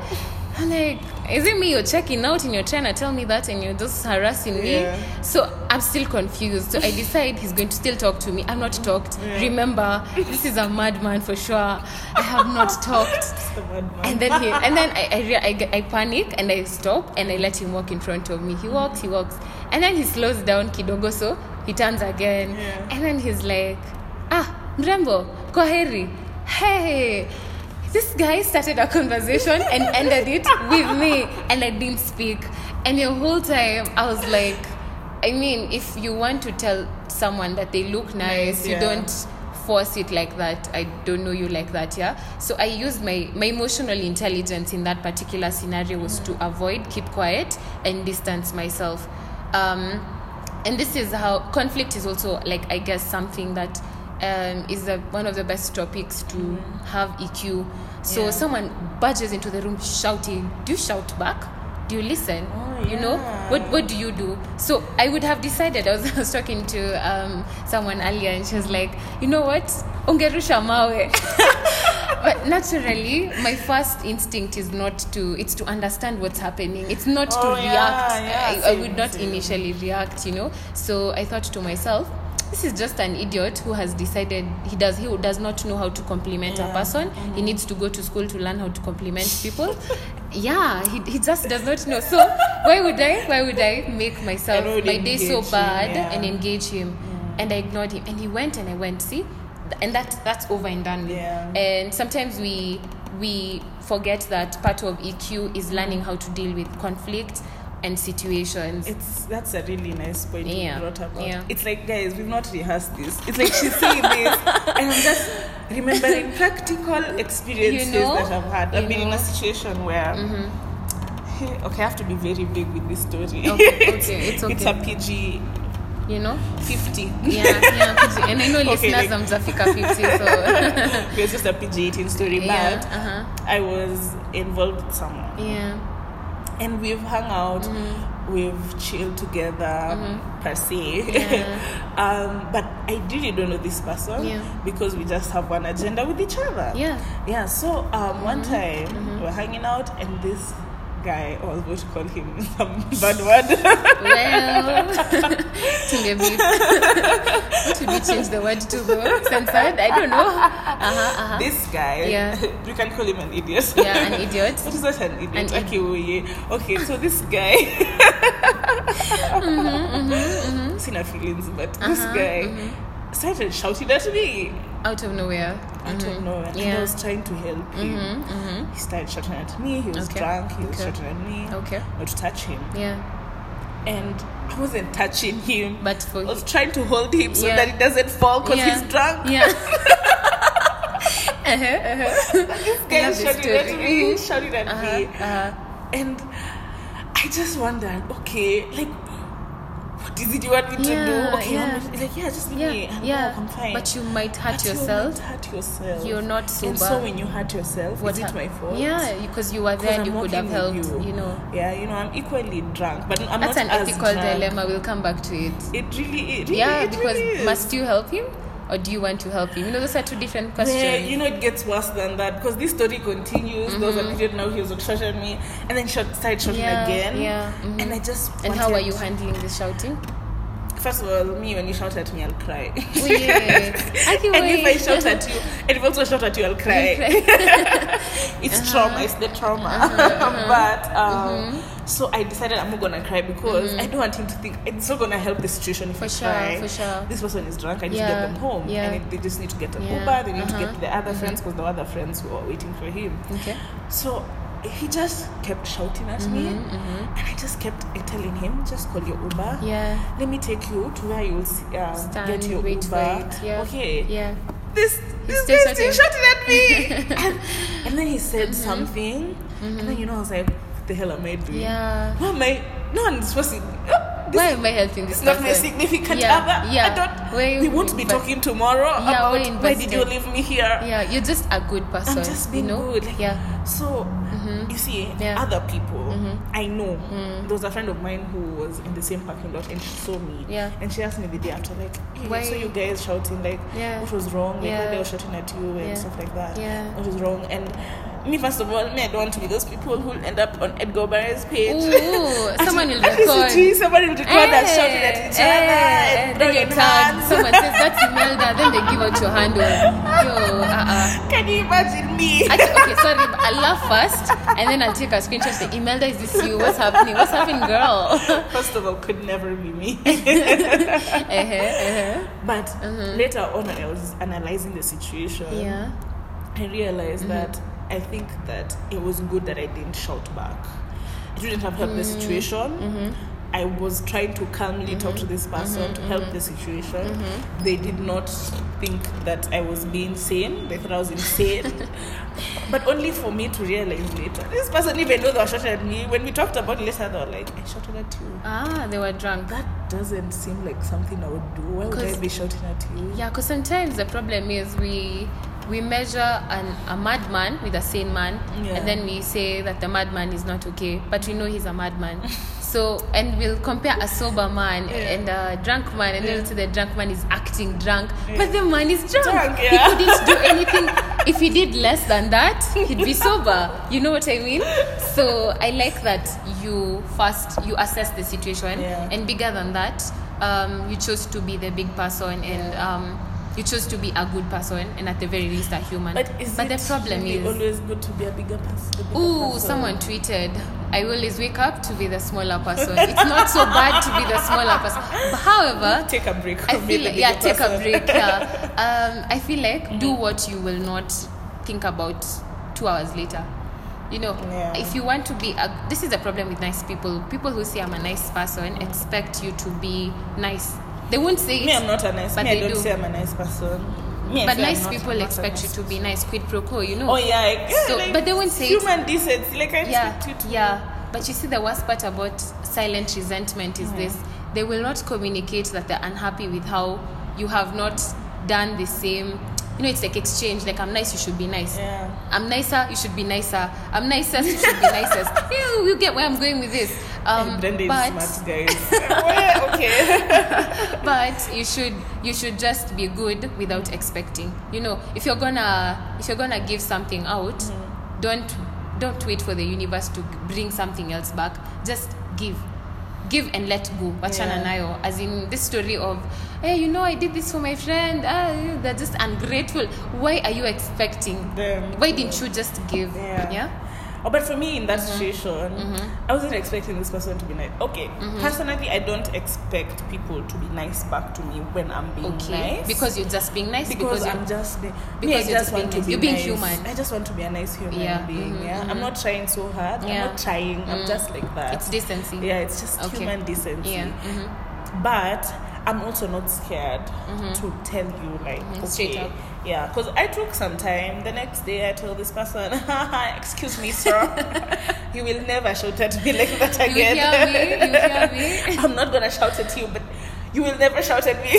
[SPEAKER 2] I'm like is it me you're checking out and you're trying to tell me that and you're just harassing me
[SPEAKER 1] Yeah.
[SPEAKER 2] so I'm still confused so I decide he's going to still talk to me I'm not talked
[SPEAKER 1] Yeah.
[SPEAKER 2] remember this is a madman for sure I have not [laughs] talked and then he and then I I, I I panic and I stop and I let him walk in front of me. He walks, he walks, and then he slows down kidogo so he turns again,
[SPEAKER 1] Yeah.
[SPEAKER 2] and then he's like, ah, mrembo, kwaheri, hey. This guy started a conversation and ended it with me, and I didn't speak. And the whole time I was like, I mean, if you want to tell someone that they look nice, you
[SPEAKER 1] yeah.
[SPEAKER 2] don't force it like that i don't know you like that yeah so i used my my emotional intelligence in that particular scenario was to avoid keep quiet and distance myself um and this is how conflict is also like i guess something that um, is a, one of the best topics to have eq so
[SPEAKER 1] Yeah.
[SPEAKER 2] someone barges into the room shouting do you shout back? Do you listen?
[SPEAKER 1] Oh,
[SPEAKER 2] you know what what do you do? So i would have decided i was, [laughs] I was talking to um, someone earlier and she was like you know what? Ungerusha mawe. [laughs] But naturally my first instinct is not to it's to understand what's happening. It's not
[SPEAKER 1] Oh,
[SPEAKER 2] to
[SPEAKER 1] yeah,
[SPEAKER 2] react.
[SPEAKER 1] yeah,
[SPEAKER 2] I, I would not initially react you know. So i thought to myself this is just an idiot who has decided he does he does not know how to compliment a
[SPEAKER 1] Yeah.
[SPEAKER 2] person. He mm-hmm. needs to go to school to learn how to compliment people. [laughs] Yeah he, he just does not know. So why would i why would i make myself my day so
[SPEAKER 1] engage him,
[SPEAKER 2] bad
[SPEAKER 1] yeah.
[SPEAKER 2] and engage him? And i ignored him. And he went and i went see? And that that's over and done with.
[SPEAKER 1] Yeah.
[SPEAKER 2] and sometimes we we forget that part of eq is learning how to deal with conflict and situations
[SPEAKER 1] It's that's a really nice point
[SPEAKER 2] Yeah,
[SPEAKER 1] you brought about.
[SPEAKER 2] yeah.
[SPEAKER 1] It's like guys, we've not rehearsed this. It's like she's saying this, and I'm just remembering [laughs] practical experiences
[SPEAKER 2] You know,
[SPEAKER 1] that I've had. I've been in a situation where. Hey, okay, I have to be very big with this story.
[SPEAKER 2] Okay, [laughs] okay, it's
[SPEAKER 1] It's a
[SPEAKER 2] okay.
[SPEAKER 1] PG
[SPEAKER 2] you know
[SPEAKER 1] 50.
[SPEAKER 2] yeah yeah PG. and i know [laughs]
[SPEAKER 1] Okay,
[SPEAKER 2] listeners
[SPEAKER 1] like-
[SPEAKER 2] amzafika 50 so
[SPEAKER 1] it's just a PG 18 story,
[SPEAKER 2] yeah
[SPEAKER 1] but
[SPEAKER 2] uh-huh
[SPEAKER 1] I was involved with someone.
[SPEAKER 2] yeah
[SPEAKER 1] and we've hung out,
[SPEAKER 2] Mm-hmm.
[SPEAKER 1] we've chilled together per se.
[SPEAKER 2] Yeah. [laughs]
[SPEAKER 1] um, but I really don't know this person
[SPEAKER 2] Yeah.
[SPEAKER 1] because we just have one agenda with each other.
[SPEAKER 2] yeah
[SPEAKER 1] Yeah. So um, one
[SPEAKER 2] Mm-hmm.
[SPEAKER 1] time we we're hanging out, and this guy, I was going to call him [laughs] some [laughs] bad word.
[SPEAKER 2] well [laughs] tungebi what should we change the word to though censored i don't know uh-huh uh-huh
[SPEAKER 1] this guy,
[SPEAKER 2] Yeah.
[SPEAKER 1] you can call him an idiot.
[SPEAKER 2] yeah an idiot
[SPEAKER 1] what is that? an idiot.
[SPEAKER 2] An
[SPEAKER 1] okay, yeah. okay, so this guy.
[SPEAKER 2] Mm-hmm,
[SPEAKER 1] Seen feelings, but this
[SPEAKER 2] Uh-huh,
[SPEAKER 1] guy started shouting at me
[SPEAKER 2] out of nowhere
[SPEAKER 1] out of nowhere. And I was trying to help him.
[SPEAKER 2] mm-hmm, mm-hmm.
[SPEAKER 1] He started shouting at me. He was
[SPEAKER 2] Okay,
[SPEAKER 1] drunk. He was
[SPEAKER 2] okay.
[SPEAKER 1] shouting at me.
[SPEAKER 2] okay
[SPEAKER 1] Not to touch him.
[SPEAKER 2] yeah
[SPEAKER 1] And I wasn't touching him.
[SPEAKER 2] but for
[SPEAKER 1] I was trying to hold him so
[SPEAKER 2] Yeah.
[SPEAKER 1] that he doesn't fall because
[SPEAKER 2] Yeah.
[SPEAKER 1] he's drunk.
[SPEAKER 2] yeah [laughs] uh-huh, uh-huh.
[SPEAKER 1] This guy
[SPEAKER 2] Love
[SPEAKER 1] shouting at me, shouting at.
[SPEAKER 2] Uh-huh, uh-huh.
[SPEAKER 1] And I just wondered, okay, like, is it you want me to do? Okay,
[SPEAKER 2] yeah.
[SPEAKER 1] I'm like, yeah, just leave
[SPEAKER 2] yeah
[SPEAKER 1] me. And
[SPEAKER 2] yeah
[SPEAKER 1] I'm fine.
[SPEAKER 2] but you might hurt
[SPEAKER 1] But you
[SPEAKER 2] yourself
[SPEAKER 1] might hurt yourself.
[SPEAKER 2] You're not sober.
[SPEAKER 1] And so when you hurt yourself,
[SPEAKER 2] What
[SPEAKER 1] is it my fault?
[SPEAKER 2] yeah because you were there and you could have helped
[SPEAKER 1] with
[SPEAKER 2] you. know
[SPEAKER 1] Yeah, you know, I'm equally drunk, but I'm
[SPEAKER 2] that's
[SPEAKER 1] not
[SPEAKER 2] an ethical
[SPEAKER 1] drunk.
[SPEAKER 2] dilemma we'll come back to it
[SPEAKER 1] It really, it really,
[SPEAKER 2] yeah
[SPEAKER 1] it
[SPEAKER 2] because
[SPEAKER 1] really is.
[SPEAKER 2] must you help him or do you want to help him you know those are two different questions
[SPEAKER 1] Yeah, you know, it gets worse than that because this story continues. There was a period now he was shouting at me, and then shot, started shouting
[SPEAKER 2] Mm-hmm. Yeah,
[SPEAKER 1] again.
[SPEAKER 2] yeah, mhm.
[SPEAKER 1] And I just
[SPEAKER 2] and how are you handling this shouting
[SPEAKER 1] First of all, me when you shout at me, I'll cry.
[SPEAKER 2] Wait. I [laughs] can
[SPEAKER 1] and if I shout at you, and if I also shout at you, I'll cry. [laughs] it's
[SPEAKER 2] Uh-huh.
[SPEAKER 1] trauma. It's the trauma. [laughs] but um, so I decided I'm not gonna cry because I don't want him to think it's not gonna help the situation if
[SPEAKER 2] Mm-hmm. For
[SPEAKER 1] I
[SPEAKER 2] sure,
[SPEAKER 1] cry.
[SPEAKER 2] for sure.
[SPEAKER 1] This person is drunk. I need to get them home,
[SPEAKER 2] yeah.
[SPEAKER 1] and it, they just need to get an
[SPEAKER 2] Yeah,
[SPEAKER 1] Uber. They need to
[SPEAKER 2] uh-huh,
[SPEAKER 1] get the other friends because the other friends who were waiting for him.
[SPEAKER 2] okay
[SPEAKER 1] So he just kept shouting at me,
[SPEAKER 2] Mm-hmm,
[SPEAKER 1] and I just kept telling him, "Just call your Uber.
[SPEAKER 2] yeah
[SPEAKER 1] Let me take you to where you'll uh,
[SPEAKER 2] stand
[SPEAKER 1] get your
[SPEAKER 2] wait
[SPEAKER 1] Uber.
[SPEAKER 2] wait yeah
[SPEAKER 1] Okay.
[SPEAKER 2] yeah
[SPEAKER 1] This this
[SPEAKER 2] still
[SPEAKER 1] guy still
[SPEAKER 2] shouting.
[SPEAKER 1] shouting at me, [laughs] and, and then he said
[SPEAKER 2] Mm-hmm.
[SPEAKER 1] something, and then you know I was like, "What the hell am I doing?
[SPEAKER 2] yeah
[SPEAKER 1] What am I? No one's supposed to.
[SPEAKER 2] Why am I helping this
[SPEAKER 1] It's not my significant
[SPEAKER 2] Yeah,
[SPEAKER 1] other.
[SPEAKER 2] yeah.
[SPEAKER 1] I don't.
[SPEAKER 2] Why-
[SPEAKER 1] we won't be talking tomorrow
[SPEAKER 2] Yeah,
[SPEAKER 1] about
[SPEAKER 2] why
[SPEAKER 1] why did you leave me here.
[SPEAKER 2] Yeah, you're just a good person.
[SPEAKER 1] I'm just being
[SPEAKER 2] you know?
[SPEAKER 1] good. Like,
[SPEAKER 2] Yeah.
[SPEAKER 1] So you see,
[SPEAKER 2] Yeah. Mm-hmm.
[SPEAKER 1] other people, I know. There was a friend of mine who was in the same parking lot, and she saw me.
[SPEAKER 2] Yeah.
[SPEAKER 1] And she asked me the day after, like, hey,
[SPEAKER 2] Why-
[SPEAKER 1] I saw you guys shouting, like,
[SPEAKER 2] Yeah.
[SPEAKER 1] what was wrong? Like,
[SPEAKER 2] Yeah.
[SPEAKER 1] they were shouting at you and stuff like that.
[SPEAKER 2] Yeah.
[SPEAKER 1] What was wrong? And me, first of all, me, I don't want to be those people who end up on Edgar Obare's page.
[SPEAKER 2] Ooh, [laughs] someone will record.
[SPEAKER 1] see Somebody will record us shouting at each other
[SPEAKER 2] eh,
[SPEAKER 1] and
[SPEAKER 2] then you're tagged. Someone says that's Imelda, then they give out your handle. Yo, uh-uh.
[SPEAKER 1] Can you imagine me?
[SPEAKER 2] I okay, sorry, I'll laugh first, and then I'll take a screenshot. Say, Imelda, is this you? What's happening? What's happening, girl? [laughs]
[SPEAKER 1] First of all, could never be me. [laughs]
[SPEAKER 2] uh-huh, uh-huh.
[SPEAKER 1] But later on, I was analyzing the situation,
[SPEAKER 2] Yeah.
[SPEAKER 1] I realized that I think that it was good that I didn't shout back. It wouldn't have helped the mm. situation. Mm-hmm. I was trying to calmly talk to mm-hmm. this person to help mm-hmm. the situation. They did not think that I was being sane. They thought I was insane. [laughs] but only for me to realize later. This person even though they were shouting at me. When we talked about it later, they were like, I shouted at you.
[SPEAKER 2] Ah, they were drunk.
[SPEAKER 1] That doesn't seem like something I would do. Why would I be shouting at you?
[SPEAKER 2] Yeah, because sometimes the problem is we we measure an, a madman with a sane man,
[SPEAKER 1] Yeah.
[SPEAKER 2] and then we say that the madman is not okay, but we know he's a madman. [laughs] So, and we'll compare a sober man
[SPEAKER 1] Yeah.
[SPEAKER 2] and a drunk man, and then we'll say the drunk man is acting drunk,
[SPEAKER 1] Yeah.
[SPEAKER 2] but the man is drunk.
[SPEAKER 1] Drunk,
[SPEAKER 2] He couldn't do [laughs] anything. if he did less than that, he'd be sober. You know what I mean? So, I like that you first you assess the situation,
[SPEAKER 1] Yeah.
[SPEAKER 2] and bigger than that, um, you chose to be the big person and um, you chose to be a good person and at the very least a human.
[SPEAKER 1] But is
[SPEAKER 2] the problem
[SPEAKER 1] really
[SPEAKER 2] is,
[SPEAKER 1] always good to be a bigger person? bigger
[SPEAKER 2] ooh,
[SPEAKER 1] person?
[SPEAKER 2] someone tweeted, I always wake up to be the smaller person. it's not so bad to be the smaller person. But however, [laughs]
[SPEAKER 1] Take a break.
[SPEAKER 2] I feel like, yeah, take a break. Yeah. [laughs] Um, I feel like do what you will not think about two hours later. You know,
[SPEAKER 1] Yeah.
[SPEAKER 2] if you want to be, a, this is the problem with nice people. People who say I'm a nice person expect you to be nice. They won't say it.
[SPEAKER 1] Me, I'm not a nice.
[SPEAKER 2] But
[SPEAKER 1] me, I don't
[SPEAKER 2] do.
[SPEAKER 1] say I'm a nice person. Me,
[SPEAKER 2] but nice people expect you to be nice, quid pro quo. You know.
[SPEAKER 1] Oh yeah, like, yeah
[SPEAKER 2] So-
[SPEAKER 1] like,
[SPEAKER 2] but they won't say it.
[SPEAKER 1] human decency. Like I
[SPEAKER 2] yeah,
[SPEAKER 1] expect you to.
[SPEAKER 2] yeah. But you see, the worst part about silent resentment is this: they will not communicate that they're unhappy with how you have not done the same. You know, it's like exchange. Like I'm nice, you should be nice.
[SPEAKER 1] Yeah.
[SPEAKER 2] I'm nicer, you should be nicer. I'm nicest, you should be nicest. [laughs] you, you get where I'm going with this. Um, but
[SPEAKER 1] smart, guys. [laughs] Okay. [laughs]
[SPEAKER 2] but you should you should just be good without expecting you know if you're gonna if you're gonna give something out
[SPEAKER 1] Mm-hmm.
[SPEAKER 2] don't don't wait for the universe to bring something else back just give give and let go wachana
[SPEAKER 1] Yeah.
[SPEAKER 2] nayo as in this story of hey you know i did this for my friend ah, they're just ungrateful. Why are you expecting?
[SPEAKER 1] Them.
[SPEAKER 2] Why didn't you just give?
[SPEAKER 1] Yeah.
[SPEAKER 2] yeah
[SPEAKER 1] Oh, but for me in
[SPEAKER 2] Mm-hmm.
[SPEAKER 1] that situation, I wasn't expecting this person to be nice. Okay,
[SPEAKER 2] Mm-hmm.
[SPEAKER 1] personally, I don't expect people to be nice back to me when I'm being
[SPEAKER 2] okay
[SPEAKER 1] nice.
[SPEAKER 2] because you're just being nice
[SPEAKER 1] because,
[SPEAKER 2] you're
[SPEAKER 1] I'm just being,
[SPEAKER 2] because
[SPEAKER 1] I
[SPEAKER 2] you're
[SPEAKER 1] just
[SPEAKER 2] being
[SPEAKER 1] to be
[SPEAKER 2] You're being
[SPEAKER 1] nice.
[SPEAKER 2] human.
[SPEAKER 1] I just want to be a nice human
[SPEAKER 2] Yeah,
[SPEAKER 1] being.
[SPEAKER 2] mhm,
[SPEAKER 1] yeah, I'm not trying so hard.
[SPEAKER 2] Yeah.
[SPEAKER 1] I'm not trying. I'm just like that.
[SPEAKER 2] it's decency
[SPEAKER 1] yeah, it's just
[SPEAKER 2] Okay.
[SPEAKER 1] human decency.
[SPEAKER 2] yeah.
[SPEAKER 1] But I'm also not scared mm-hmm. to tell you like
[SPEAKER 2] Mhm,
[SPEAKER 1] okay,
[SPEAKER 2] straight up.
[SPEAKER 1] yeah, because I took some time. The next day, I told this person, [laughs] "Excuse me, sir, [laughs] you will never shout at me like that again.
[SPEAKER 2] you hear me you hear me [laughs]
[SPEAKER 1] I'm not gonna shout at you, but you will never shout at me."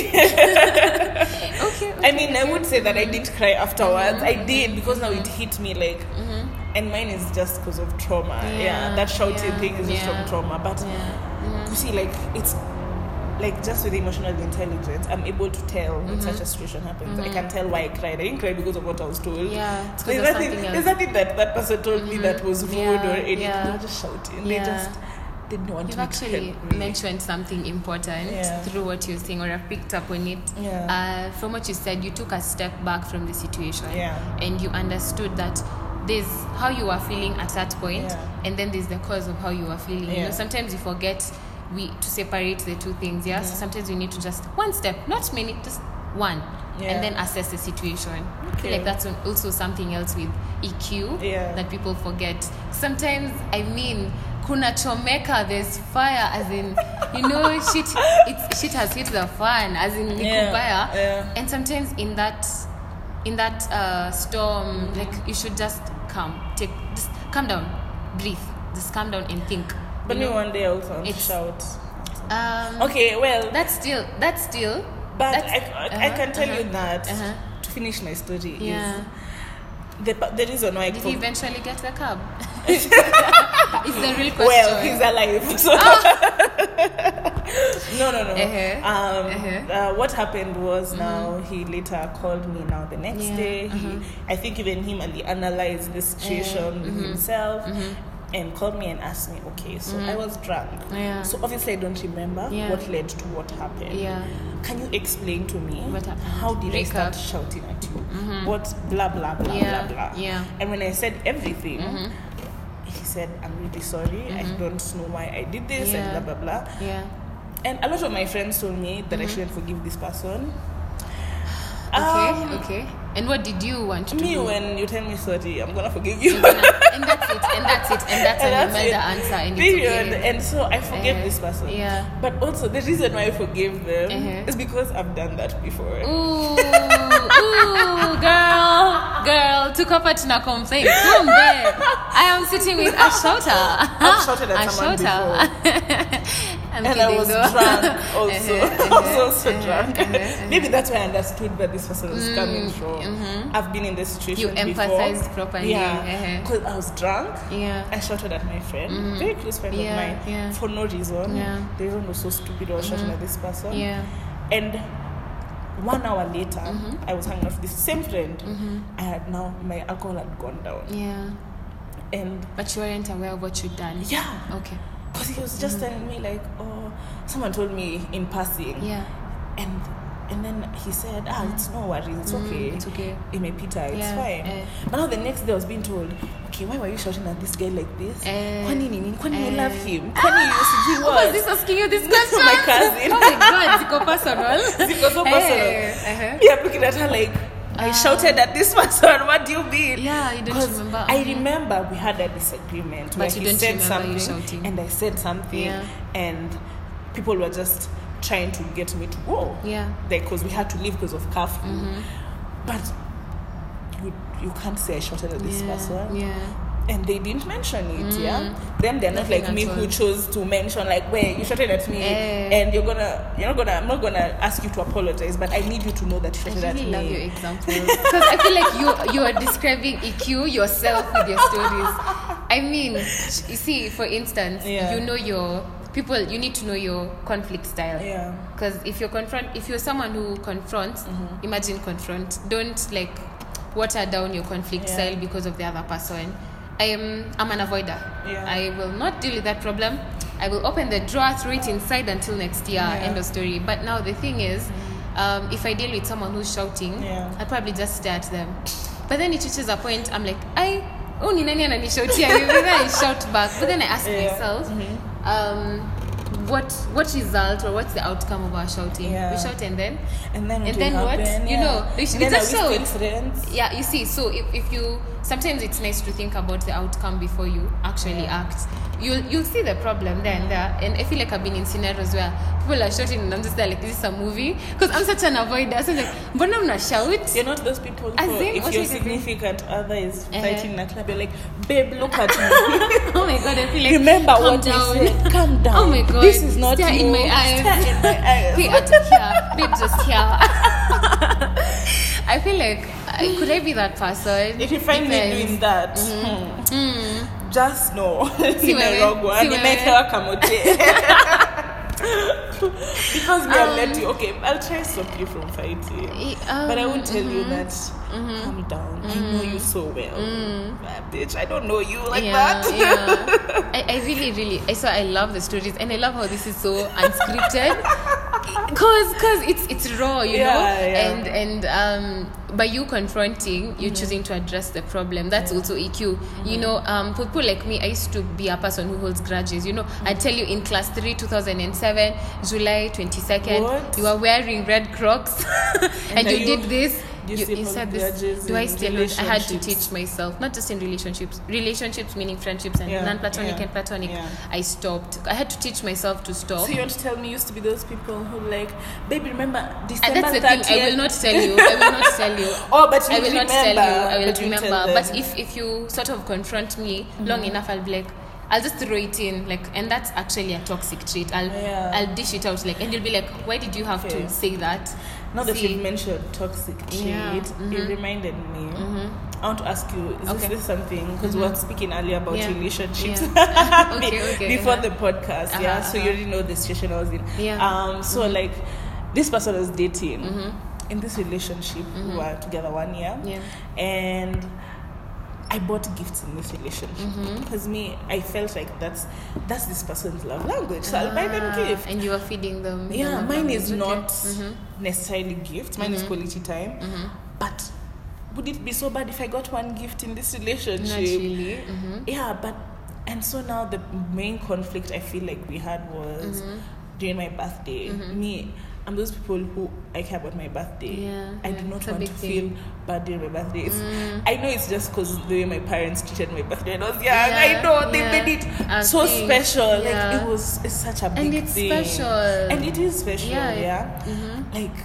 [SPEAKER 2] okay,
[SPEAKER 1] I mean, I would say that I mm-hmm. didn't cry afterwards. I mm-hmm. did because now it hit me like, and mine is just because of trauma. Yeah,
[SPEAKER 2] Yeah,
[SPEAKER 1] that shouting
[SPEAKER 2] yeah,
[SPEAKER 1] thing is just from trauma. But you see, like it's like just with emotional intelligence, I'm able to tell when mm-hmm. such a situation happens. I can mm-hmm. tell why I cried. I didn't cry because of what I was told.
[SPEAKER 2] Yeah, it's
[SPEAKER 1] there's nothing. There's nothing that that person told me mm-hmm. that was rude
[SPEAKER 2] Yeah,
[SPEAKER 1] or anything.
[SPEAKER 2] yeah.
[SPEAKER 1] They were just shouting. They
[SPEAKER 2] Yeah.
[SPEAKER 1] just didn't want
[SPEAKER 2] You've actually
[SPEAKER 1] to me.
[SPEAKER 2] mentioned something important
[SPEAKER 1] Yeah.
[SPEAKER 2] through what you're saying, or I've picked up on it.
[SPEAKER 1] Yeah.
[SPEAKER 2] Uh, from what you said, you took a step back from the situation,
[SPEAKER 1] Yeah.
[SPEAKER 2] and you understood that there's how you are feeling at that point, and then there's the cause of how you are feeling. You know, sometimes you forget we to separate the two things. Yeah. So sometimes we need to just one step, not many, just one,
[SPEAKER 1] Yeah.
[SPEAKER 2] and then assess the situation. I feel
[SPEAKER 1] Okay.
[SPEAKER 2] like that's also something else with EQ
[SPEAKER 1] Yeah.
[SPEAKER 2] that people forget. Sometimes, I mean, kuna chomeka, there's fire, as in, you know, [laughs] shit, it's, shit has hit the fan, as in,
[SPEAKER 1] Yeah,
[SPEAKER 2] kubaya.
[SPEAKER 1] yeah.
[SPEAKER 2] And sometimes in that, in that uh, storm, like, you should just calm, take, just calm down, breathe, just calm down and think.
[SPEAKER 1] But
[SPEAKER 2] you
[SPEAKER 1] me
[SPEAKER 2] know?
[SPEAKER 1] one day I also want to shout.
[SPEAKER 2] Um,
[SPEAKER 1] Okay, well,
[SPEAKER 2] That's still. That's still.
[SPEAKER 1] but
[SPEAKER 2] that's-
[SPEAKER 1] I, I, I
[SPEAKER 2] uh-huh,
[SPEAKER 1] can tell you
[SPEAKER 2] uh-huh,
[SPEAKER 1] that
[SPEAKER 2] uh-huh.
[SPEAKER 1] to finish my story
[SPEAKER 2] Yeah.
[SPEAKER 1] is the, the reason why I
[SPEAKER 2] Did he eventually get the cab? it's [laughs] the real question.
[SPEAKER 1] well, he's alive. [laughs] So [laughs] no, no, no.
[SPEAKER 2] Uh-huh.
[SPEAKER 1] Um,
[SPEAKER 2] Uh-huh.
[SPEAKER 1] uh, what happened was now he later called me. Now the next
[SPEAKER 2] Yeah,
[SPEAKER 1] day, he,
[SPEAKER 2] uh-huh.
[SPEAKER 1] I think even him and he analyzed the situation with
[SPEAKER 2] mhm,
[SPEAKER 1] himself. And called me and asked me, okay, so I was drunk.
[SPEAKER 2] Yeah.
[SPEAKER 1] So obviously I don't remember
[SPEAKER 2] Yeah.
[SPEAKER 1] what led to what happened.
[SPEAKER 2] Yeah.
[SPEAKER 1] Can you explain to me
[SPEAKER 2] What happened?
[SPEAKER 1] how did I start
[SPEAKER 2] Recap.
[SPEAKER 1] shouting at you? What blah blah blah
[SPEAKER 2] Yeah,
[SPEAKER 1] blah blah.
[SPEAKER 2] yeah.
[SPEAKER 1] And when I said everything,
[SPEAKER 2] Mhm.
[SPEAKER 1] he said, I'm really sorry. I don't know why I did this
[SPEAKER 2] Mm-hmm. Yeah.
[SPEAKER 1] and blah blah blah.
[SPEAKER 2] Yeah.
[SPEAKER 1] And a lot of my friends told me that I shouldn't forgive this person.
[SPEAKER 2] Okay.
[SPEAKER 1] Um,
[SPEAKER 2] okay. And what did you want to
[SPEAKER 1] Me,
[SPEAKER 2] do?
[SPEAKER 1] when you tell me sorry, I'm gonna forgive you.
[SPEAKER 2] Gonna- and that's it. And that's it. And that's
[SPEAKER 1] And
[SPEAKER 2] an
[SPEAKER 1] that's
[SPEAKER 2] Imelda
[SPEAKER 1] it.
[SPEAKER 2] answer. And
[SPEAKER 1] Period.
[SPEAKER 2] it's okay.
[SPEAKER 1] And so I forgive
[SPEAKER 2] Uh-huh.
[SPEAKER 1] this person.
[SPEAKER 2] Yeah.
[SPEAKER 1] But also the reason why I forgive them
[SPEAKER 2] Uh-huh.
[SPEAKER 1] is because I've done that before.
[SPEAKER 2] Ooh, ooh, girl, girl, took up at a complaint. Come there. I am sitting with a shouter.
[SPEAKER 1] I've shouted at [laughs]
[SPEAKER 2] a
[SPEAKER 1] someone
[SPEAKER 2] shouter. [laughs] I'm
[SPEAKER 1] and I was
[SPEAKER 2] though.
[SPEAKER 1] drunk [laughs] also.
[SPEAKER 2] Uh-huh, [laughs]
[SPEAKER 1] I was
[SPEAKER 2] uh-huh,
[SPEAKER 1] also
[SPEAKER 2] uh-huh,
[SPEAKER 1] drunk. Maybe that's why I understood where this person was coming from.
[SPEAKER 2] mhm.
[SPEAKER 1] I've been in this situation
[SPEAKER 2] You
[SPEAKER 1] before.
[SPEAKER 2] properly,
[SPEAKER 1] Yeah. Because I was drunk.
[SPEAKER 2] Yeah.
[SPEAKER 1] I shouted at my friend, very close friend
[SPEAKER 2] Yeah,
[SPEAKER 1] of mine,
[SPEAKER 2] yeah.
[SPEAKER 1] for no reason.
[SPEAKER 2] Yeah.
[SPEAKER 1] The reason was so stupid. I was shouting at this person.
[SPEAKER 2] Yeah.
[SPEAKER 1] And one hour later,
[SPEAKER 2] Mm-hmm.
[SPEAKER 1] I was hanging out with this same friend. I had now my alcohol had gone down,
[SPEAKER 2] Yeah.
[SPEAKER 1] and
[SPEAKER 2] But you weren't aware of what you'd done.
[SPEAKER 1] yeah,
[SPEAKER 2] Okay.
[SPEAKER 1] Because he was just telling me like, oh, someone told me in passing,
[SPEAKER 2] Yeah.
[SPEAKER 1] and and then he said, ah, it's no worries, it's okay,
[SPEAKER 2] Mm, it's okay.
[SPEAKER 1] imepita, it's
[SPEAKER 2] Yeah,
[SPEAKER 1] fine.
[SPEAKER 2] eh.
[SPEAKER 1] But now the next day I was being told, okay, why were you shouting at this guy like this?
[SPEAKER 2] Eh,
[SPEAKER 1] Kwani nini? Kwani you
[SPEAKER 2] eh.
[SPEAKER 1] love him? Kwani you sijui
[SPEAKER 2] Who
[SPEAKER 1] what?
[SPEAKER 2] was this asking you this
[SPEAKER 1] This
[SPEAKER 2] question?
[SPEAKER 1] my cousin.
[SPEAKER 2] oh my god, ziko personal. [laughs]
[SPEAKER 1] Ziko so
[SPEAKER 2] Eh, uh-huh.
[SPEAKER 1] Yeah, looking at her like, I shouted at this [laughs] person. What do you mean?
[SPEAKER 2] Yeah, you don't remember.
[SPEAKER 1] I
[SPEAKER 2] Mhm.
[SPEAKER 1] remember we had a disagreement.
[SPEAKER 2] But
[SPEAKER 1] where
[SPEAKER 2] you
[SPEAKER 1] he said something and I said something,
[SPEAKER 2] Yeah.
[SPEAKER 1] and people were just trying to get me to go.
[SPEAKER 2] Yeah.
[SPEAKER 1] Because we had to leave because of curfew.
[SPEAKER 2] Mm-hmm.
[SPEAKER 1] But you, you can't say I shouted at this
[SPEAKER 2] yeah.
[SPEAKER 1] person.
[SPEAKER 2] Yeah.
[SPEAKER 1] And they didn't mention it, yeah. Then they're not
[SPEAKER 2] Nothing
[SPEAKER 1] like me who chose to mention like, "Wait, you shouted at me,
[SPEAKER 2] Eh.
[SPEAKER 1] and you're gonna, you're not gonna, I'm not gonna ask you to apologize, but I need you to know that you shouted I
[SPEAKER 2] really
[SPEAKER 1] at
[SPEAKER 2] love
[SPEAKER 1] me.
[SPEAKER 2] your examples [laughs] because I feel like you you are describing EQ yourself with your stories. I mean, you see, for instance,
[SPEAKER 1] Yeah.
[SPEAKER 2] you know your people. You need to know your conflict style.
[SPEAKER 1] Yeah.
[SPEAKER 2] Because if you're confront, if you're someone who confronts,
[SPEAKER 1] Mm-hmm.
[SPEAKER 2] imagine confront. Don't like water down your conflict
[SPEAKER 1] Yeah.
[SPEAKER 2] style because of the other person. I am I'm an avoider.
[SPEAKER 1] Yeah.
[SPEAKER 2] I will not deal with that problem. I will open the drawer, throw it inside until next year.
[SPEAKER 1] Yeah.
[SPEAKER 2] End of story. But now the thing is, um, if I deal with someone who's shouting,
[SPEAKER 1] Yeah.
[SPEAKER 2] I'll probably just stare at them. But then it reaches a point, I'm like, I oh ni nani ananishautia hivi?" then I shout back. But then I ask
[SPEAKER 1] Yeah.
[SPEAKER 2] myself, um, what what result or what's the outcome of our shouting?
[SPEAKER 1] Yeah.
[SPEAKER 2] We shout and then
[SPEAKER 1] And then,
[SPEAKER 2] And then
[SPEAKER 1] will
[SPEAKER 2] what?
[SPEAKER 1] happen,
[SPEAKER 2] You know, we we just shout. yeah, you see, so if, if you sometimes it's nice to think about the outcome before you actually act. You'll you'll see the problem there and there. And I feel like I've been in scenarios where people are shouting and I'm just there like, is this a movie? Because I'm such an avoider. So I'm like, mbona mna shout?
[SPEAKER 1] You're not those people who, if your
[SPEAKER 2] it?
[SPEAKER 1] significant other is
[SPEAKER 2] Uh-huh.
[SPEAKER 1] fighting in a club, you're like, babe, look at me. [laughs]
[SPEAKER 2] oh my god, I feel like
[SPEAKER 1] Remember what
[SPEAKER 2] down.
[SPEAKER 1] we said. Calm down.
[SPEAKER 2] Oh my god.
[SPEAKER 1] This is not
[SPEAKER 2] Stare
[SPEAKER 1] you.
[SPEAKER 2] in my eyes.
[SPEAKER 1] Stare in my eyes.
[SPEAKER 2] At here. Babe, just here. [laughs] [laughs] I feel like I, could I be that person?
[SPEAKER 1] If you find
[SPEAKER 2] Depends.
[SPEAKER 1] me doing that,
[SPEAKER 2] Mm-hmm.
[SPEAKER 1] hmm, [laughs] just know
[SPEAKER 2] Si wewe,
[SPEAKER 1] nimerogwa
[SPEAKER 2] si wewe.
[SPEAKER 1] nimewekewa kamote because I'll let
[SPEAKER 2] Um,
[SPEAKER 1] you okay I'll try to stop you from fighting
[SPEAKER 2] Eh,
[SPEAKER 1] but I
[SPEAKER 2] um,
[SPEAKER 1] won't tell you
[SPEAKER 2] mhm.
[SPEAKER 1] that calm down I know you so well Ah, bitch I don't know you like
[SPEAKER 2] Mm. yeah,
[SPEAKER 1] that
[SPEAKER 2] yeah. I, I really, really, I so I love the stories, and I love how this is so [laughs] unscripted, cause, cause it's it's raw, you know,
[SPEAKER 1] Yeah, yeah.
[SPEAKER 2] and and um, by you confronting, you choosing to address the problem. That's also EQ. You know, um, for people like me, I used to be a person who holds grudges. You know, I tell you in class three, two thousand and seven, July twenty second,
[SPEAKER 1] What?
[SPEAKER 2] you were wearing red Crocs, [laughs] [laughs] and,
[SPEAKER 1] are
[SPEAKER 2] you,
[SPEAKER 1] you-
[SPEAKER 2] did this.
[SPEAKER 1] You
[SPEAKER 2] said this. Do I still? I had to teach myself, not just in relationships, relationships meaning friendships and
[SPEAKER 1] Yeah,
[SPEAKER 2] non-platonic
[SPEAKER 1] yeah,
[SPEAKER 2] and platonic.
[SPEAKER 1] yeah.
[SPEAKER 2] I stopped. I had to teach myself to stop.
[SPEAKER 1] so you want to tell me used to be those people who like baby remember
[SPEAKER 2] And
[SPEAKER 1] December
[SPEAKER 2] that's the thing. I will not tell you. I will not tell you. [laughs]
[SPEAKER 1] Oh, but you
[SPEAKER 2] I will not tell you. I will
[SPEAKER 1] but
[SPEAKER 2] remember. But if if you sort of confront me mm-hmm. long enough, I'll be like, I'll just throw it in, like, and that's actually a toxic trait. I'll
[SPEAKER 1] Yeah.
[SPEAKER 2] I'll dish it out, like, and you'll be like, why did you have
[SPEAKER 1] Okay.
[SPEAKER 2] to say that?
[SPEAKER 1] Now that
[SPEAKER 2] See.
[SPEAKER 1] you've mentioned toxic trait,
[SPEAKER 2] Yeah,
[SPEAKER 1] it reminded me. I want to ask you, is
[SPEAKER 2] Okay.
[SPEAKER 1] this, something? Because we were speaking earlier about
[SPEAKER 2] Yeah.
[SPEAKER 1] relationships
[SPEAKER 2] Yeah. [laughs] Okay, okay,
[SPEAKER 1] before
[SPEAKER 2] uh-huh.
[SPEAKER 1] the podcast. Yeah,
[SPEAKER 2] Uh-huh,
[SPEAKER 1] so you
[SPEAKER 2] uh-huh.
[SPEAKER 1] already know the situation I was in.
[SPEAKER 2] Yeah. Mm-hmm.
[SPEAKER 1] Um. So like, this person was dating. In this relationship, we were together one year.
[SPEAKER 2] Yeah.
[SPEAKER 1] And I bought gifts in this relationship
[SPEAKER 2] Mm-hmm.
[SPEAKER 1] because me, I felt like that's that's this person's love language. So I'll buy them
[SPEAKER 2] Ah,
[SPEAKER 1] gifts.
[SPEAKER 2] And you are feeding them.
[SPEAKER 1] Yeah, mine is
[SPEAKER 2] language.
[SPEAKER 1] not
[SPEAKER 2] Okay. Mhm.
[SPEAKER 1] necessarily gift. Mine is
[SPEAKER 2] Mhm.
[SPEAKER 1] quality time.
[SPEAKER 2] Mhm.
[SPEAKER 1] But would it be so bad if I got one gift in this relationship?
[SPEAKER 2] Not really. Mhm.
[SPEAKER 1] Yeah, but and so now the main conflict I feel like we had was during my birthday. Me, I'm those people who I care about my birthday.
[SPEAKER 2] Yeah,
[SPEAKER 1] I do not want to
[SPEAKER 2] thing.
[SPEAKER 1] feel bad during my birthday. It's,
[SPEAKER 2] Mm.
[SPEAKER 1] I know it's just because the way my parents treated my birthday when I was young.
[SPEAKER 2] Yeah,
[SPEAKER 1] I know they
[SPEAKER 2] yeah.
[SPEAKER 1] made it
[SPEAKER 2] A
[SPEAKER 1] so
[SPEAKER 2] thing.
[SPEAKER 1] special.
[SPEAKER 2] Yeah.
[SPEAKER 1] Like it was it's such a big
[SPEAKER 2] And it's
[SPEAKER 1] thing.
[SPEAKER 2] special.
[SPEAKER 1] And it is special,
[SPEAKER 2] Yeah.
[SPEAKER 1] yeah.
[SPEAKER 2] Mhm.
[SPEAKER 1] Like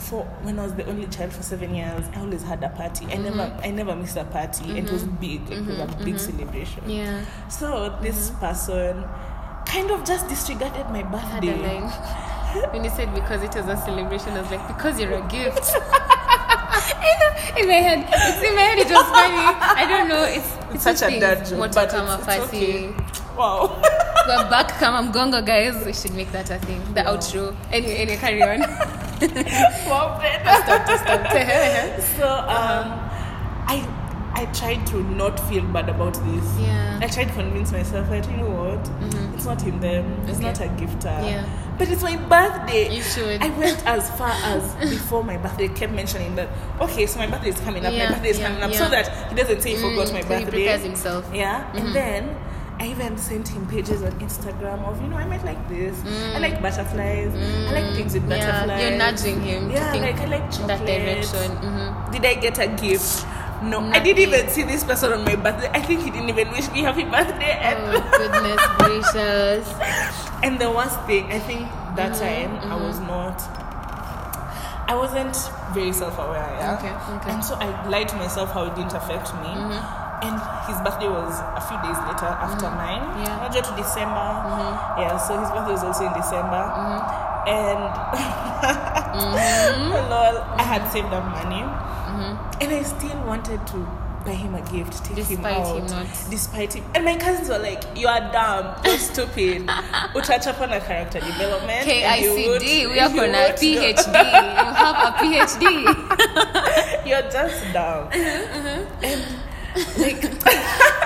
[SPEAKER 1] for when I was the only child for seven years, I always had a party. I never I never missed a party. It was big. Like, It was a big celebration.
[SPEAKER 2] Mm-hmm. Yeah.
[SPEAKER 1] So this person kind of just disregarded my
[SPEAKER 2] I
[SPEAKER 1] birthday. [laughs]
[SPEAKER 2] line. when you said because it was a celebration, I was like, because you're a gift. [laughs] in my head, it's in my head. It was funny. I don't know. It's
[SPEAKER 1] It's
[SPEAKER 2] it's
[SPEAKER 1] such a
[SPEAKER 2] things.
[SPEAKER 1] dad joke, but
[SPEAKER 2] kama
[SPEAKER 1] it's, it's okay. Wow.
[SPEAKER 2] We're back kama mgongo, guys. We should make that a thing. The outro. Anyway, anyway, carry on. [laughs]
[SPEAKER 1] wow,
[SPEAKER 2] stop, stop. [laughs] Uh-huh, uh-huh.
[SPEAKER 1] So um, I I tried to not feel bad about this.
[SPEAKER 2] Yeah.
[SPEAKER 1] I tried to convince myself that you know what, mm-hmm. It's not in them, it's
[SPEAKER 2] Okay.
[SPEAKER 1] not a gifter.
[SPEAKER 2] Yeah.
[SPEAKER 1] But it's my birthday.
[SPEAKER 2] You should.
[SPEAKER 1] I went [laughs] as far as before my birthday. Kept mentioning that. Okay, so my birthday is coming up.
[SPEAKER 2] Yeah,
[SPEAKER 1] my birthday is
[SPEAKER 2] yeah,
[SPEAKER 1] coming up,
[SPEAKER 2] yeah.
[SPEAKER 1] so that he doesn't say he forgot my
[SPEAKER 2] Mm, so
[SPEAKER 1] birthday.
[SPEAKER 2] he prepares himself.
[SPEAKER 1] Yeah, and then I even sent him pages on Instagram of you know I might like this. I like butterflies. I like things with
[SPEAKER 2] Mm. Yeah,
[SPEAKER 1] butterflies.
[SPEAKER 2] you're nudging him
[SPEAKER 1] Yeah, like I like chocolate.
[SPEAKER 2] that direction. hmm
[SPEAKER 1] Did I get a gift? No, I didn't even see this person on my birthday. I think he didn't even wish me happy birthday. And,
[SPEAKER 2] Oh goodness [laughs] gracious!
[SPEAKER 1] and the worst thing, I think that
[SPEAKER 2] Mm-hmm,
[SPEAKER 1] time I was not. I wasn't very self-aware, yeah.
[SPEAKER 2] Okay, okay. Mm-hmm.
[SPEAKER 1] And so I lied to myself how it didn't affect me. And his birthday was a few days later after mine.
[SPEAKER 2] Mm-hmm. Yeah. Mm-hmm.
[SPEAKER 1] Not to December. Yeah, so his birthday was also in December. And [laughs] [laughs] lol, I had saved up money. And I still wanted to buy him a gift, take him out.
[SPEAKER 2] him not-
[SPEAKER 1] Despite him. And my cousins were like, You are dumb, you're stupid. [laughs] Utachapa na character development. and you would-
[SPEAKER 2] KICD, we are
[SPEAKER 1] you
[SPEAKER 2] gonna PhD. You have a PhD. [laughs]
[SPEAKER 1] You're just dumb.
[SPEAKER 2] Uh-huh,
[SPEAKER 1] And like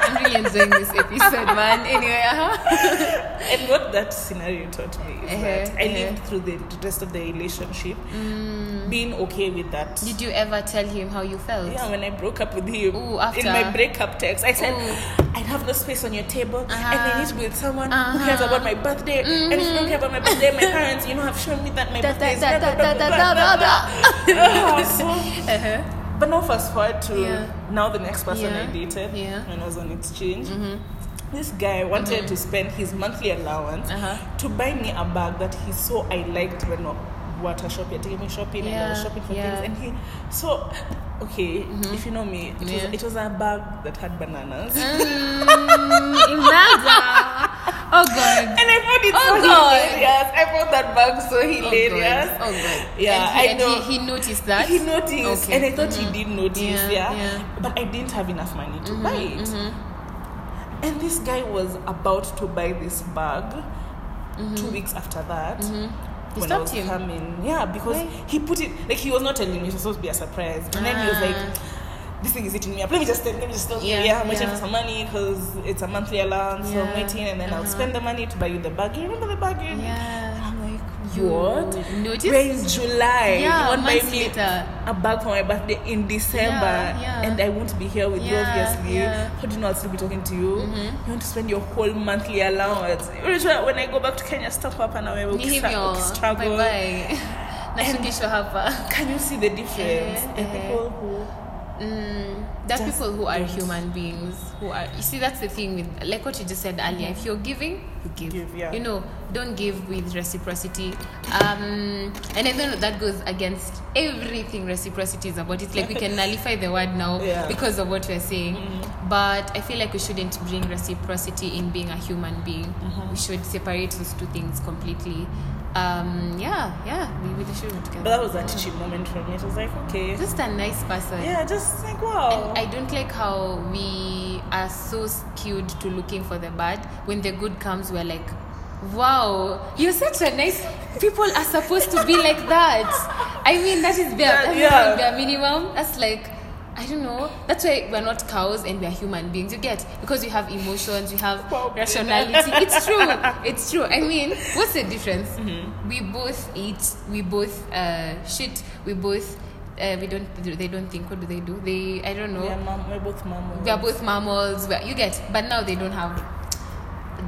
[SPEAKER 2] I'm really enjoying this episode, man. Anyway, uh-huh.
[SPEAKER 1] and what that scenario taught me is
[SPEAKER 2] Uh-huh,
[SPEAKER 1] that I
[SPEAKER 2] uh-huh.
[SPEAKER 1] lived through the rest of the relationship being okay with that.
[SPEAKER 2] Mm. Did you ever tell him how you felt?
[SPEAKER 1] Yeah, when I broke up with him,
[SPEAKER 2] Ooh, after-
[SPEAKER 1] in my breakup text, I said,
[SPEAKER 2] Ooh.
[SPEAKER 1] I have no space on your table, and
[SPEAKER 2] Uh-huh.
[SPEAKER 1] I need to be with someone who cares
[SPEAKER 2] Uh-huh.
[SPEAKER 1] about my birthday. And if you don't care about my birthday, my parents, you know, have shown me that my birthday is But now fast forward to
[SPEAKER 2] Yeah.
[SPEAKER 1] now the next person
[SPEAKER 2] Yeah.
[SPEAKER 1] I dated
[SPEAKER 2] Yeah. Mm-hmm.
[SPEAKER 1] when I was on exchange. This guy wanted to spend his monthly allowance
[SPEAKER 2] Uh-huh.
[SPEAKER 1] to buy me a bag that he saw I liked when water shopping, taking me shopping, and I was shopping for.
[SPEAKER 2] Mm-hmm.
[SPEAKER 1] things. And he so okay, if you know me, it was it was a bag that had bananas.
[SPEAKER 2] Mm. [laughs] Oh God. [laughs]
[SPEAKER 1] And I found it
[SPEAKER 2] Oh,
[SPEAKER 1] so
[SPEAKER 2] God.
[SPEAKER 1] hilarious. I found that bag so hilarious.
[SPEAKER 2] Oh
[SPEAKER 1] hilarious.
[SPEAKER 2] God. Oh God.
[SPEAKER 1] Yeah,
[SPEAKER 2] and he,
[SPEAKER 1] I know.
[SPEAKER 2] He, he noticed that.
[SPEAKER 1] He noticed,
[SPEAKER 2] Okay.
[SPEAKER 1] and I thought he did notice,
[SPEAKER 2] Yeah,
[SPEAKER 1] yeah,
[SPEAKER 2] yeah. Mm-hmm,
[SPEAKER 1] But I didn't have enough money to buy it. And this guy was about to buy this bag two weeks after that.
[SPEAKER 2] Mm-hmm. He
[SPEAKER 1] When I was
[SPEAKER 2] him?
[SPEAKER 1] coming, yeah, because
[SPEAKER 2] Why?
[SPEAKER 1] he put it like he was not telling me; it was supposed to be a surprise. And then he was like,
[SPEAKER 2] Ah.
[SPEAKER 1] "This thing is eating me up. Let me just, let me just tell you,
[SPEAKER 2] Yeah,
[SPEAKER 1] yeah, I'm waiting
[SPEAKER 2] yeah.
[SPEAKER 1] for some money because it's a monthly allowance. So I'm waiting, and then I'll
[SPEAKER 2] uh-huh.
[SPEAKER 1] spend the money to buy you the bag. You remember the bag? You
[SPEAKER 2] Yeah.
[SPEAKER 1] I'm like, what?
[SPEAKER 2] noticed?
[SPEAKER 1] We're in July.
[SPEAKER 2] Yeah,
[SPEAKER 1] you want buy me
[SPEAKER 2] later.
[SPEAKER 1] a bag for my birthday in December,
[SPEAKER 2] Yeah, yeah.
[SPEAKER 1] and I won't be here with you, obviously.
[SPEAKER 2] yeah. Mm-hmm.
[SPEAKER 1] How do you know I'll still be talking to you? You want to spend your whole monthly allowance. When I go back to Kenya, stop wewe
[SPEAKER 2] Ni hivyo.
[SPEAKER 1] ukistra- struggle.
[SPEAKER 2] Bye bye. [laughs]
[SPEAKER 1] Can you see the difference?
[SPEAKER 2] Eh,
[SPEAKER 1] the
[SPEAKER 2] eh.
[SPEAKER 1] people who
[SPEAKER 2] Mm, are
[SPEAKER 1] Just
[SPEAKER 2] people who are
[SPEAKER 1] don't.
[SPEAKER 2] human beings who are you see that's the thing with like what you just said earlier if you're giving you give,
[SPEAKER 1] Give, yeah.
[SPEAKER 2] you know don't give with reciprocity um and i don't know that goes against everything reciprocity is about it's like we can [laughs] nullify the word now
[SPEAKER 1] Yeah.
[SPEAKER 2] because of what we're saying
[SPEAKER 1] Mm.
[SPEAKER 2] but i feel like we shouldn't bring reciprocity in being a human being
[SPEAKER 1] Mm-hmm.
[SPEAKER 2] we should separate those two things completely um yeah yeah we really should together
[SPEAKER 1] But that was a teaching moment for me. It was like, okay.
[SPEAKER 2] just a nice person
[SPEAKER 1] Yeah, just like, wow.
[SPEAKER 2] and I don't like how we are so skewed to looking for the bad. When the good comes, we're like, wow, you're such a nice. People are supposed to be like that. I mean, that is bare,
[SPEAKER 1] Yeah.
[SPEAKER 2] not bare minimum. That's like, I don't know. That's why we're not cows and we're human beings. You get because we have emotions, we have
[SPEAKER 1] Probably.
[SPEAKER 2] rationality. It's [laughs] true. It's true. I mean, what's the difference? We both eat. We both uh, shit. We both. Uh, we don't. They don't think. What do they do? They. I don't know
[SPEAKER 1] we are, mom, we're both mammals.
[SPEAKER 2] we are both mammals we are- you get but now they don't have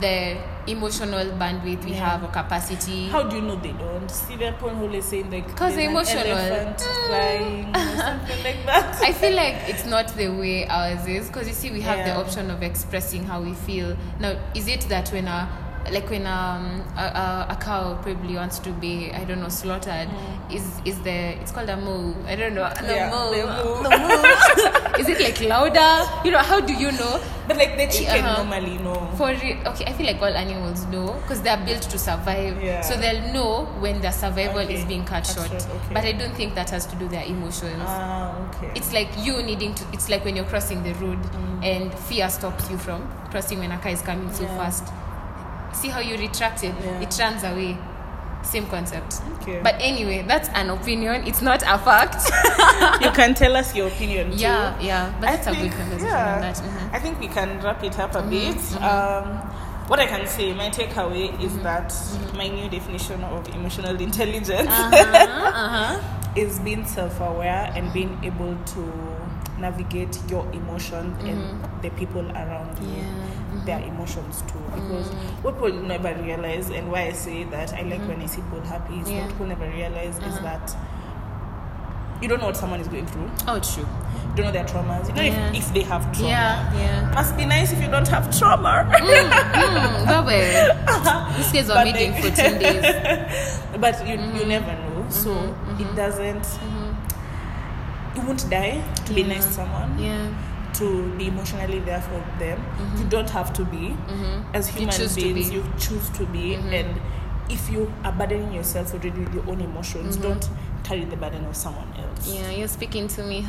[SPEAKER 2] the emotional bandwidth we
[SPEAKER 1] Yeah.
[SPEAKER 2] have or capacity
[SPEAKER 1] How do you know they don't? Point who is saying like
[SPEAKER 2] 'Cause
[SPEAKER 1] there's an
[SPEAKER 2] emotional. Mm.
[SPEAKER 1] flying or something like that. [laughs]
[SPEAKER 2] i feel like it's not the way ours is because you see we have the option of expressing how we feel now is it that when a like when um, a, a, a cow probably wants to be i don't know slaughtered is is the it's called a moo i don't know the
[SPEAKER 1] Mm. Yeah,
[SPEAKER 2] moo
[SPEAKER 1] the moo.
[SPEAKER 2] the moo [laughs] is it like louder you know how do you know
[SPEAKER 1] But like the chicken
[SPEAKER 2] Uh-huh.
[SPEAKER 1] normally know.
[SPEAKER 2] For re- okay, I feel like all animals know because they are built to survive.
[SPEAKER 1] Yeah.
[SPEAKER 2] So they'll know when their survival
[SPEAKER 1] Okay,
[SPEAKER 2] is being cut
[SPEAKER 1] cut
[SPEAKER 2] short.
[SPEAKER 1] short, okay.
[SPEAKER 2] But I don't think that has to do with their emotions.
[SPEAKER 1] Ah, okay.
[SPEAKER 2] it's like you needing to. It's like when you're crossing the road and fear stops you from crossing when a car is coming so
[SPEAKER 1] Mm. Yeah.
[SPEAKER 2] fast. See how you retract it?
[SPEAKER 1] Yeah.
[SPEAKER 2] It runs away. Same concept.
[SPEAKER 1] Okay.
[SPEAKER 2] But anyway, that's an opinion. It's not a fact. [laughs]
[SPEAKER 1] you can tell us your opinion. too.
[SPEAKER 2] yeah, yeah. But
[SPEAKER 1] I
[SPEAKER 2] that's a good
[SPEAKER 1] think-
[SPEAKER 2] conversation
[SPEAKER 1] yeah,
[SPEAKER 2] on that. Mhm.
[SPEAKER 1] I think we can wrap it up a
[SPEAKER 2] Mm-hmm,
[SPEAKER 1] bit. Um, what I can say, my takeaway is
[SPEAKER 2] Mm-hmm.
[SPEAKER 1] that my new definition of emotional intelligence
[SPEAKER 2] Uh-huh, uh-huh. [laughs]
[SPEAKER 1] is being self-aware and being able to navigate your emotions and the people around you
[SPEAKER 2] Mm-hmm. Yeah, Mm-hmm.
[SPEAKER 1] Their emotions too because what people never realize and why i say that i like when i see people happy is
[SPEAKER 2] Mm-hmm. Yeah.
[SPEAKER 1] what people never realize is
[SPEAKER 2] Uh-huh.
[SPEAKER 1] that you don't know what someone is going through
[SPEAKER 2] Oh, true.
[SPEAKER 1] you don't know their traumas you don't know
[SPEAKER 2] Yeah.
[SPEAKER 1] if, if they have trauma
[SPEAKER 2] Yeah, yeah.
[SPEAKER 1] must be nice if you don't have trauma
[SPEAKER 2] Mm, Baba. These guys are
[SPEAKER 1] But
[SPEAKER 2] made in
[SPEAKER 1] they-
[SPEAKER 2] 14 [laughs] days.
[SPEAKER 1] but you,
[SPEAKER 2] Mm-hmm.
[SPEAKER 1] you never know so it doesn't you won't die to be nice to someone
[SPEAKER 2] Yeah.
[SPEAKER 1] To be emotionally there for them you don't have to be as
[SPEAKER 2] Mm-hmm. You
[SPEAKER 1] human
[SPEAKER 2] to
[SPEAKER 1] beings
[SPEAKER 2] be. Mm-hmm.
[SPEAKER 1] you choose to be and if you are burdening yourself already with your own emotions don't carry the burden of someone else
[SPEAKER 2] Mm-hmm. Yeah, you're speaking to me. [laughs]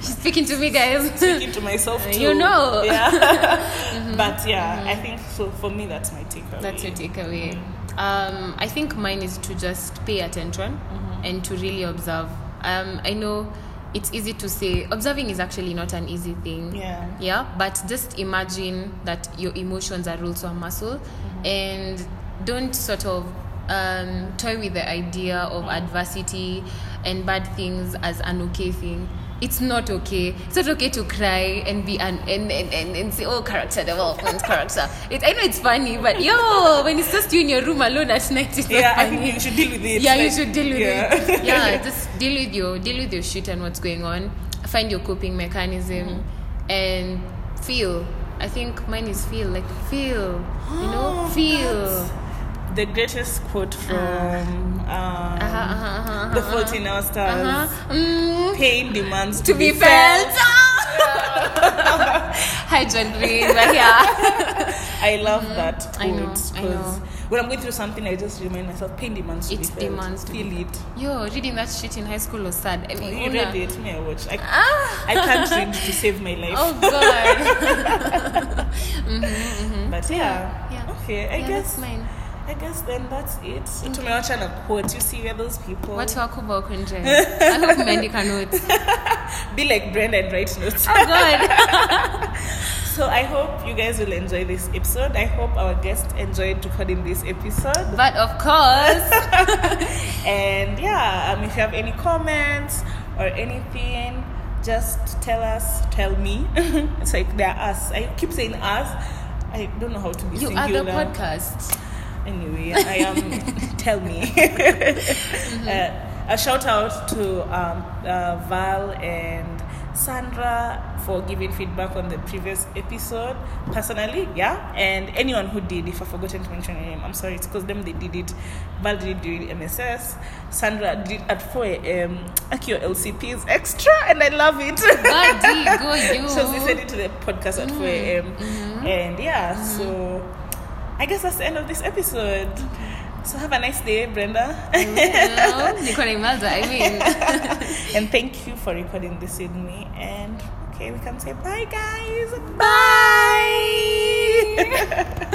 [SPEAKER 2] She's speaking to me, guys. [laughs]
[SPEAKER 1] speaking to myself too
[SPEAKER 2] You know.
[SPEAKER 1] yeah [laughs] but yeah i think so for me that's my takeaway
[SPEAKER 2] That's your takeaway. Um, I think mine is to just pay attention and to really observe. Um, I know it's easy to say observing is actually not an easy thing.
[SPEAKER 1] yeah.
[SPEAKER 2] Yeah but just imagine that your emotions are also a muscle. And don't sort of um, toy with the idea of adversity and bad things as an okay thing it's not okay it's not okay to cry and be an and, and, and, and say oh character development [laughs] character it, i know it's funny but yo when it's just you in your room alone at night it's
[SPEAKER 1] yeah i think you should deal with it
[SPEAKER 2] yeah, you should deal with
[SPEAKER 1] yeah.
[SPEAKER 2] it. [laughs] Yeah, just deal with your deal with your shit and what's going on. Find your coping mechanism
[SPEAKER 1] Mm-hmm.
[SPEAKER 2] and feel. I think mine is feel like feel. You know, feel.
[SPEAKER 1] The greatest quote from um,
[SPEAKER 2] Uh-huh, uh-huh, uh-huh,
[SPEAKER 1] the
[SPEAKER 2] uh-huh.
[SPEAKER 1] Fault in Our Stars.
[SPEAKER 2] Uh-huh. Mm,
[SPEAKER 1] Pain demands
[SPEAKER 2] to be felt. [laughs] Hi, John Green. But [laughs] yeah,
[SPEAKER 1] I love that quote
[SPEAKER 2] Mm-hmm. I know, I
[SPEAKER 1] 'cause when I'm going through something, I just remind myself, pain demands to
[SPEAKER 2] It
[SPEAKER 1] be felt.
[SPEAKER 2] demands to be
[SPEAKER 1] feel it.
[SPEAKER 2] yo, reading that shit in high school was sad. I mean,
[SPEAKER 1] you
[SPEAKER 2] una-
[SPEAKER 1] read it? Me, I watch. I,
[SPEAKER 2] Ah.
[SPEAKER 1] I can't read to save my life.
[SPEAKER 2] Oh God. [laughs]
[SPEAKER 1] But yeah,
[SPEAKER 2] Yeah.
[SPEAKER 1] okay. I
[SPEAKER 2] yeah,
[SPEAKER 1] guess
[SPEAKER 2] that's mine.
[SPEAKER 1] I guess then that's it. Tumewacha na quote. You see where those people
[SPEAKER 2] Watu wako huko huko nje. I hope umeandika notes. [laughs]
[SPEAKER 1] be like Brenda and write notes.
[SPEAKER 2] Oh God. [laughs]
[SPEAKER 1] So I hope you guys will enjoy this episode. I hope our guest enjoyed recording this episode.
[SPEAKER 2] But of course, [laughs]
[SPEAKER 1] And yeah, um, if you have any comments or anything, just tell us, tell me. it's like they're us. I keep saying us. I don't know how to be
[SPEAKER 2] you are
[SPEAKER 1] singular.
[SPEAKER 2] the podcast.
[SPEAKER 1] Anyway, I am. [laughs] tell me. uh, a shout out to um, uh, Val and Sandra for giving feedback on the previous episode. Personally, yeah, and anyone who did, if I've forgotten to mention your name, I'm sorry. It's because them they did it. Val did it during MSS. Sandra did it at 4 a.m. Akio LCP is extra, and I love it.
[SPEAKER 2] Buddy, go [laughs] you.
[SPEAKER 1] so we said it to the podcast at 4 a.m. And yeah, so I guess that's the end of this episode. So have a nice day, Brenda.
[SPEAKER 2] Niko na imelda, I mean. [laughs]
[SPEAKER 1] and thank you for recording this with me. And okay, we can say bye, guys. Bye. [laughs]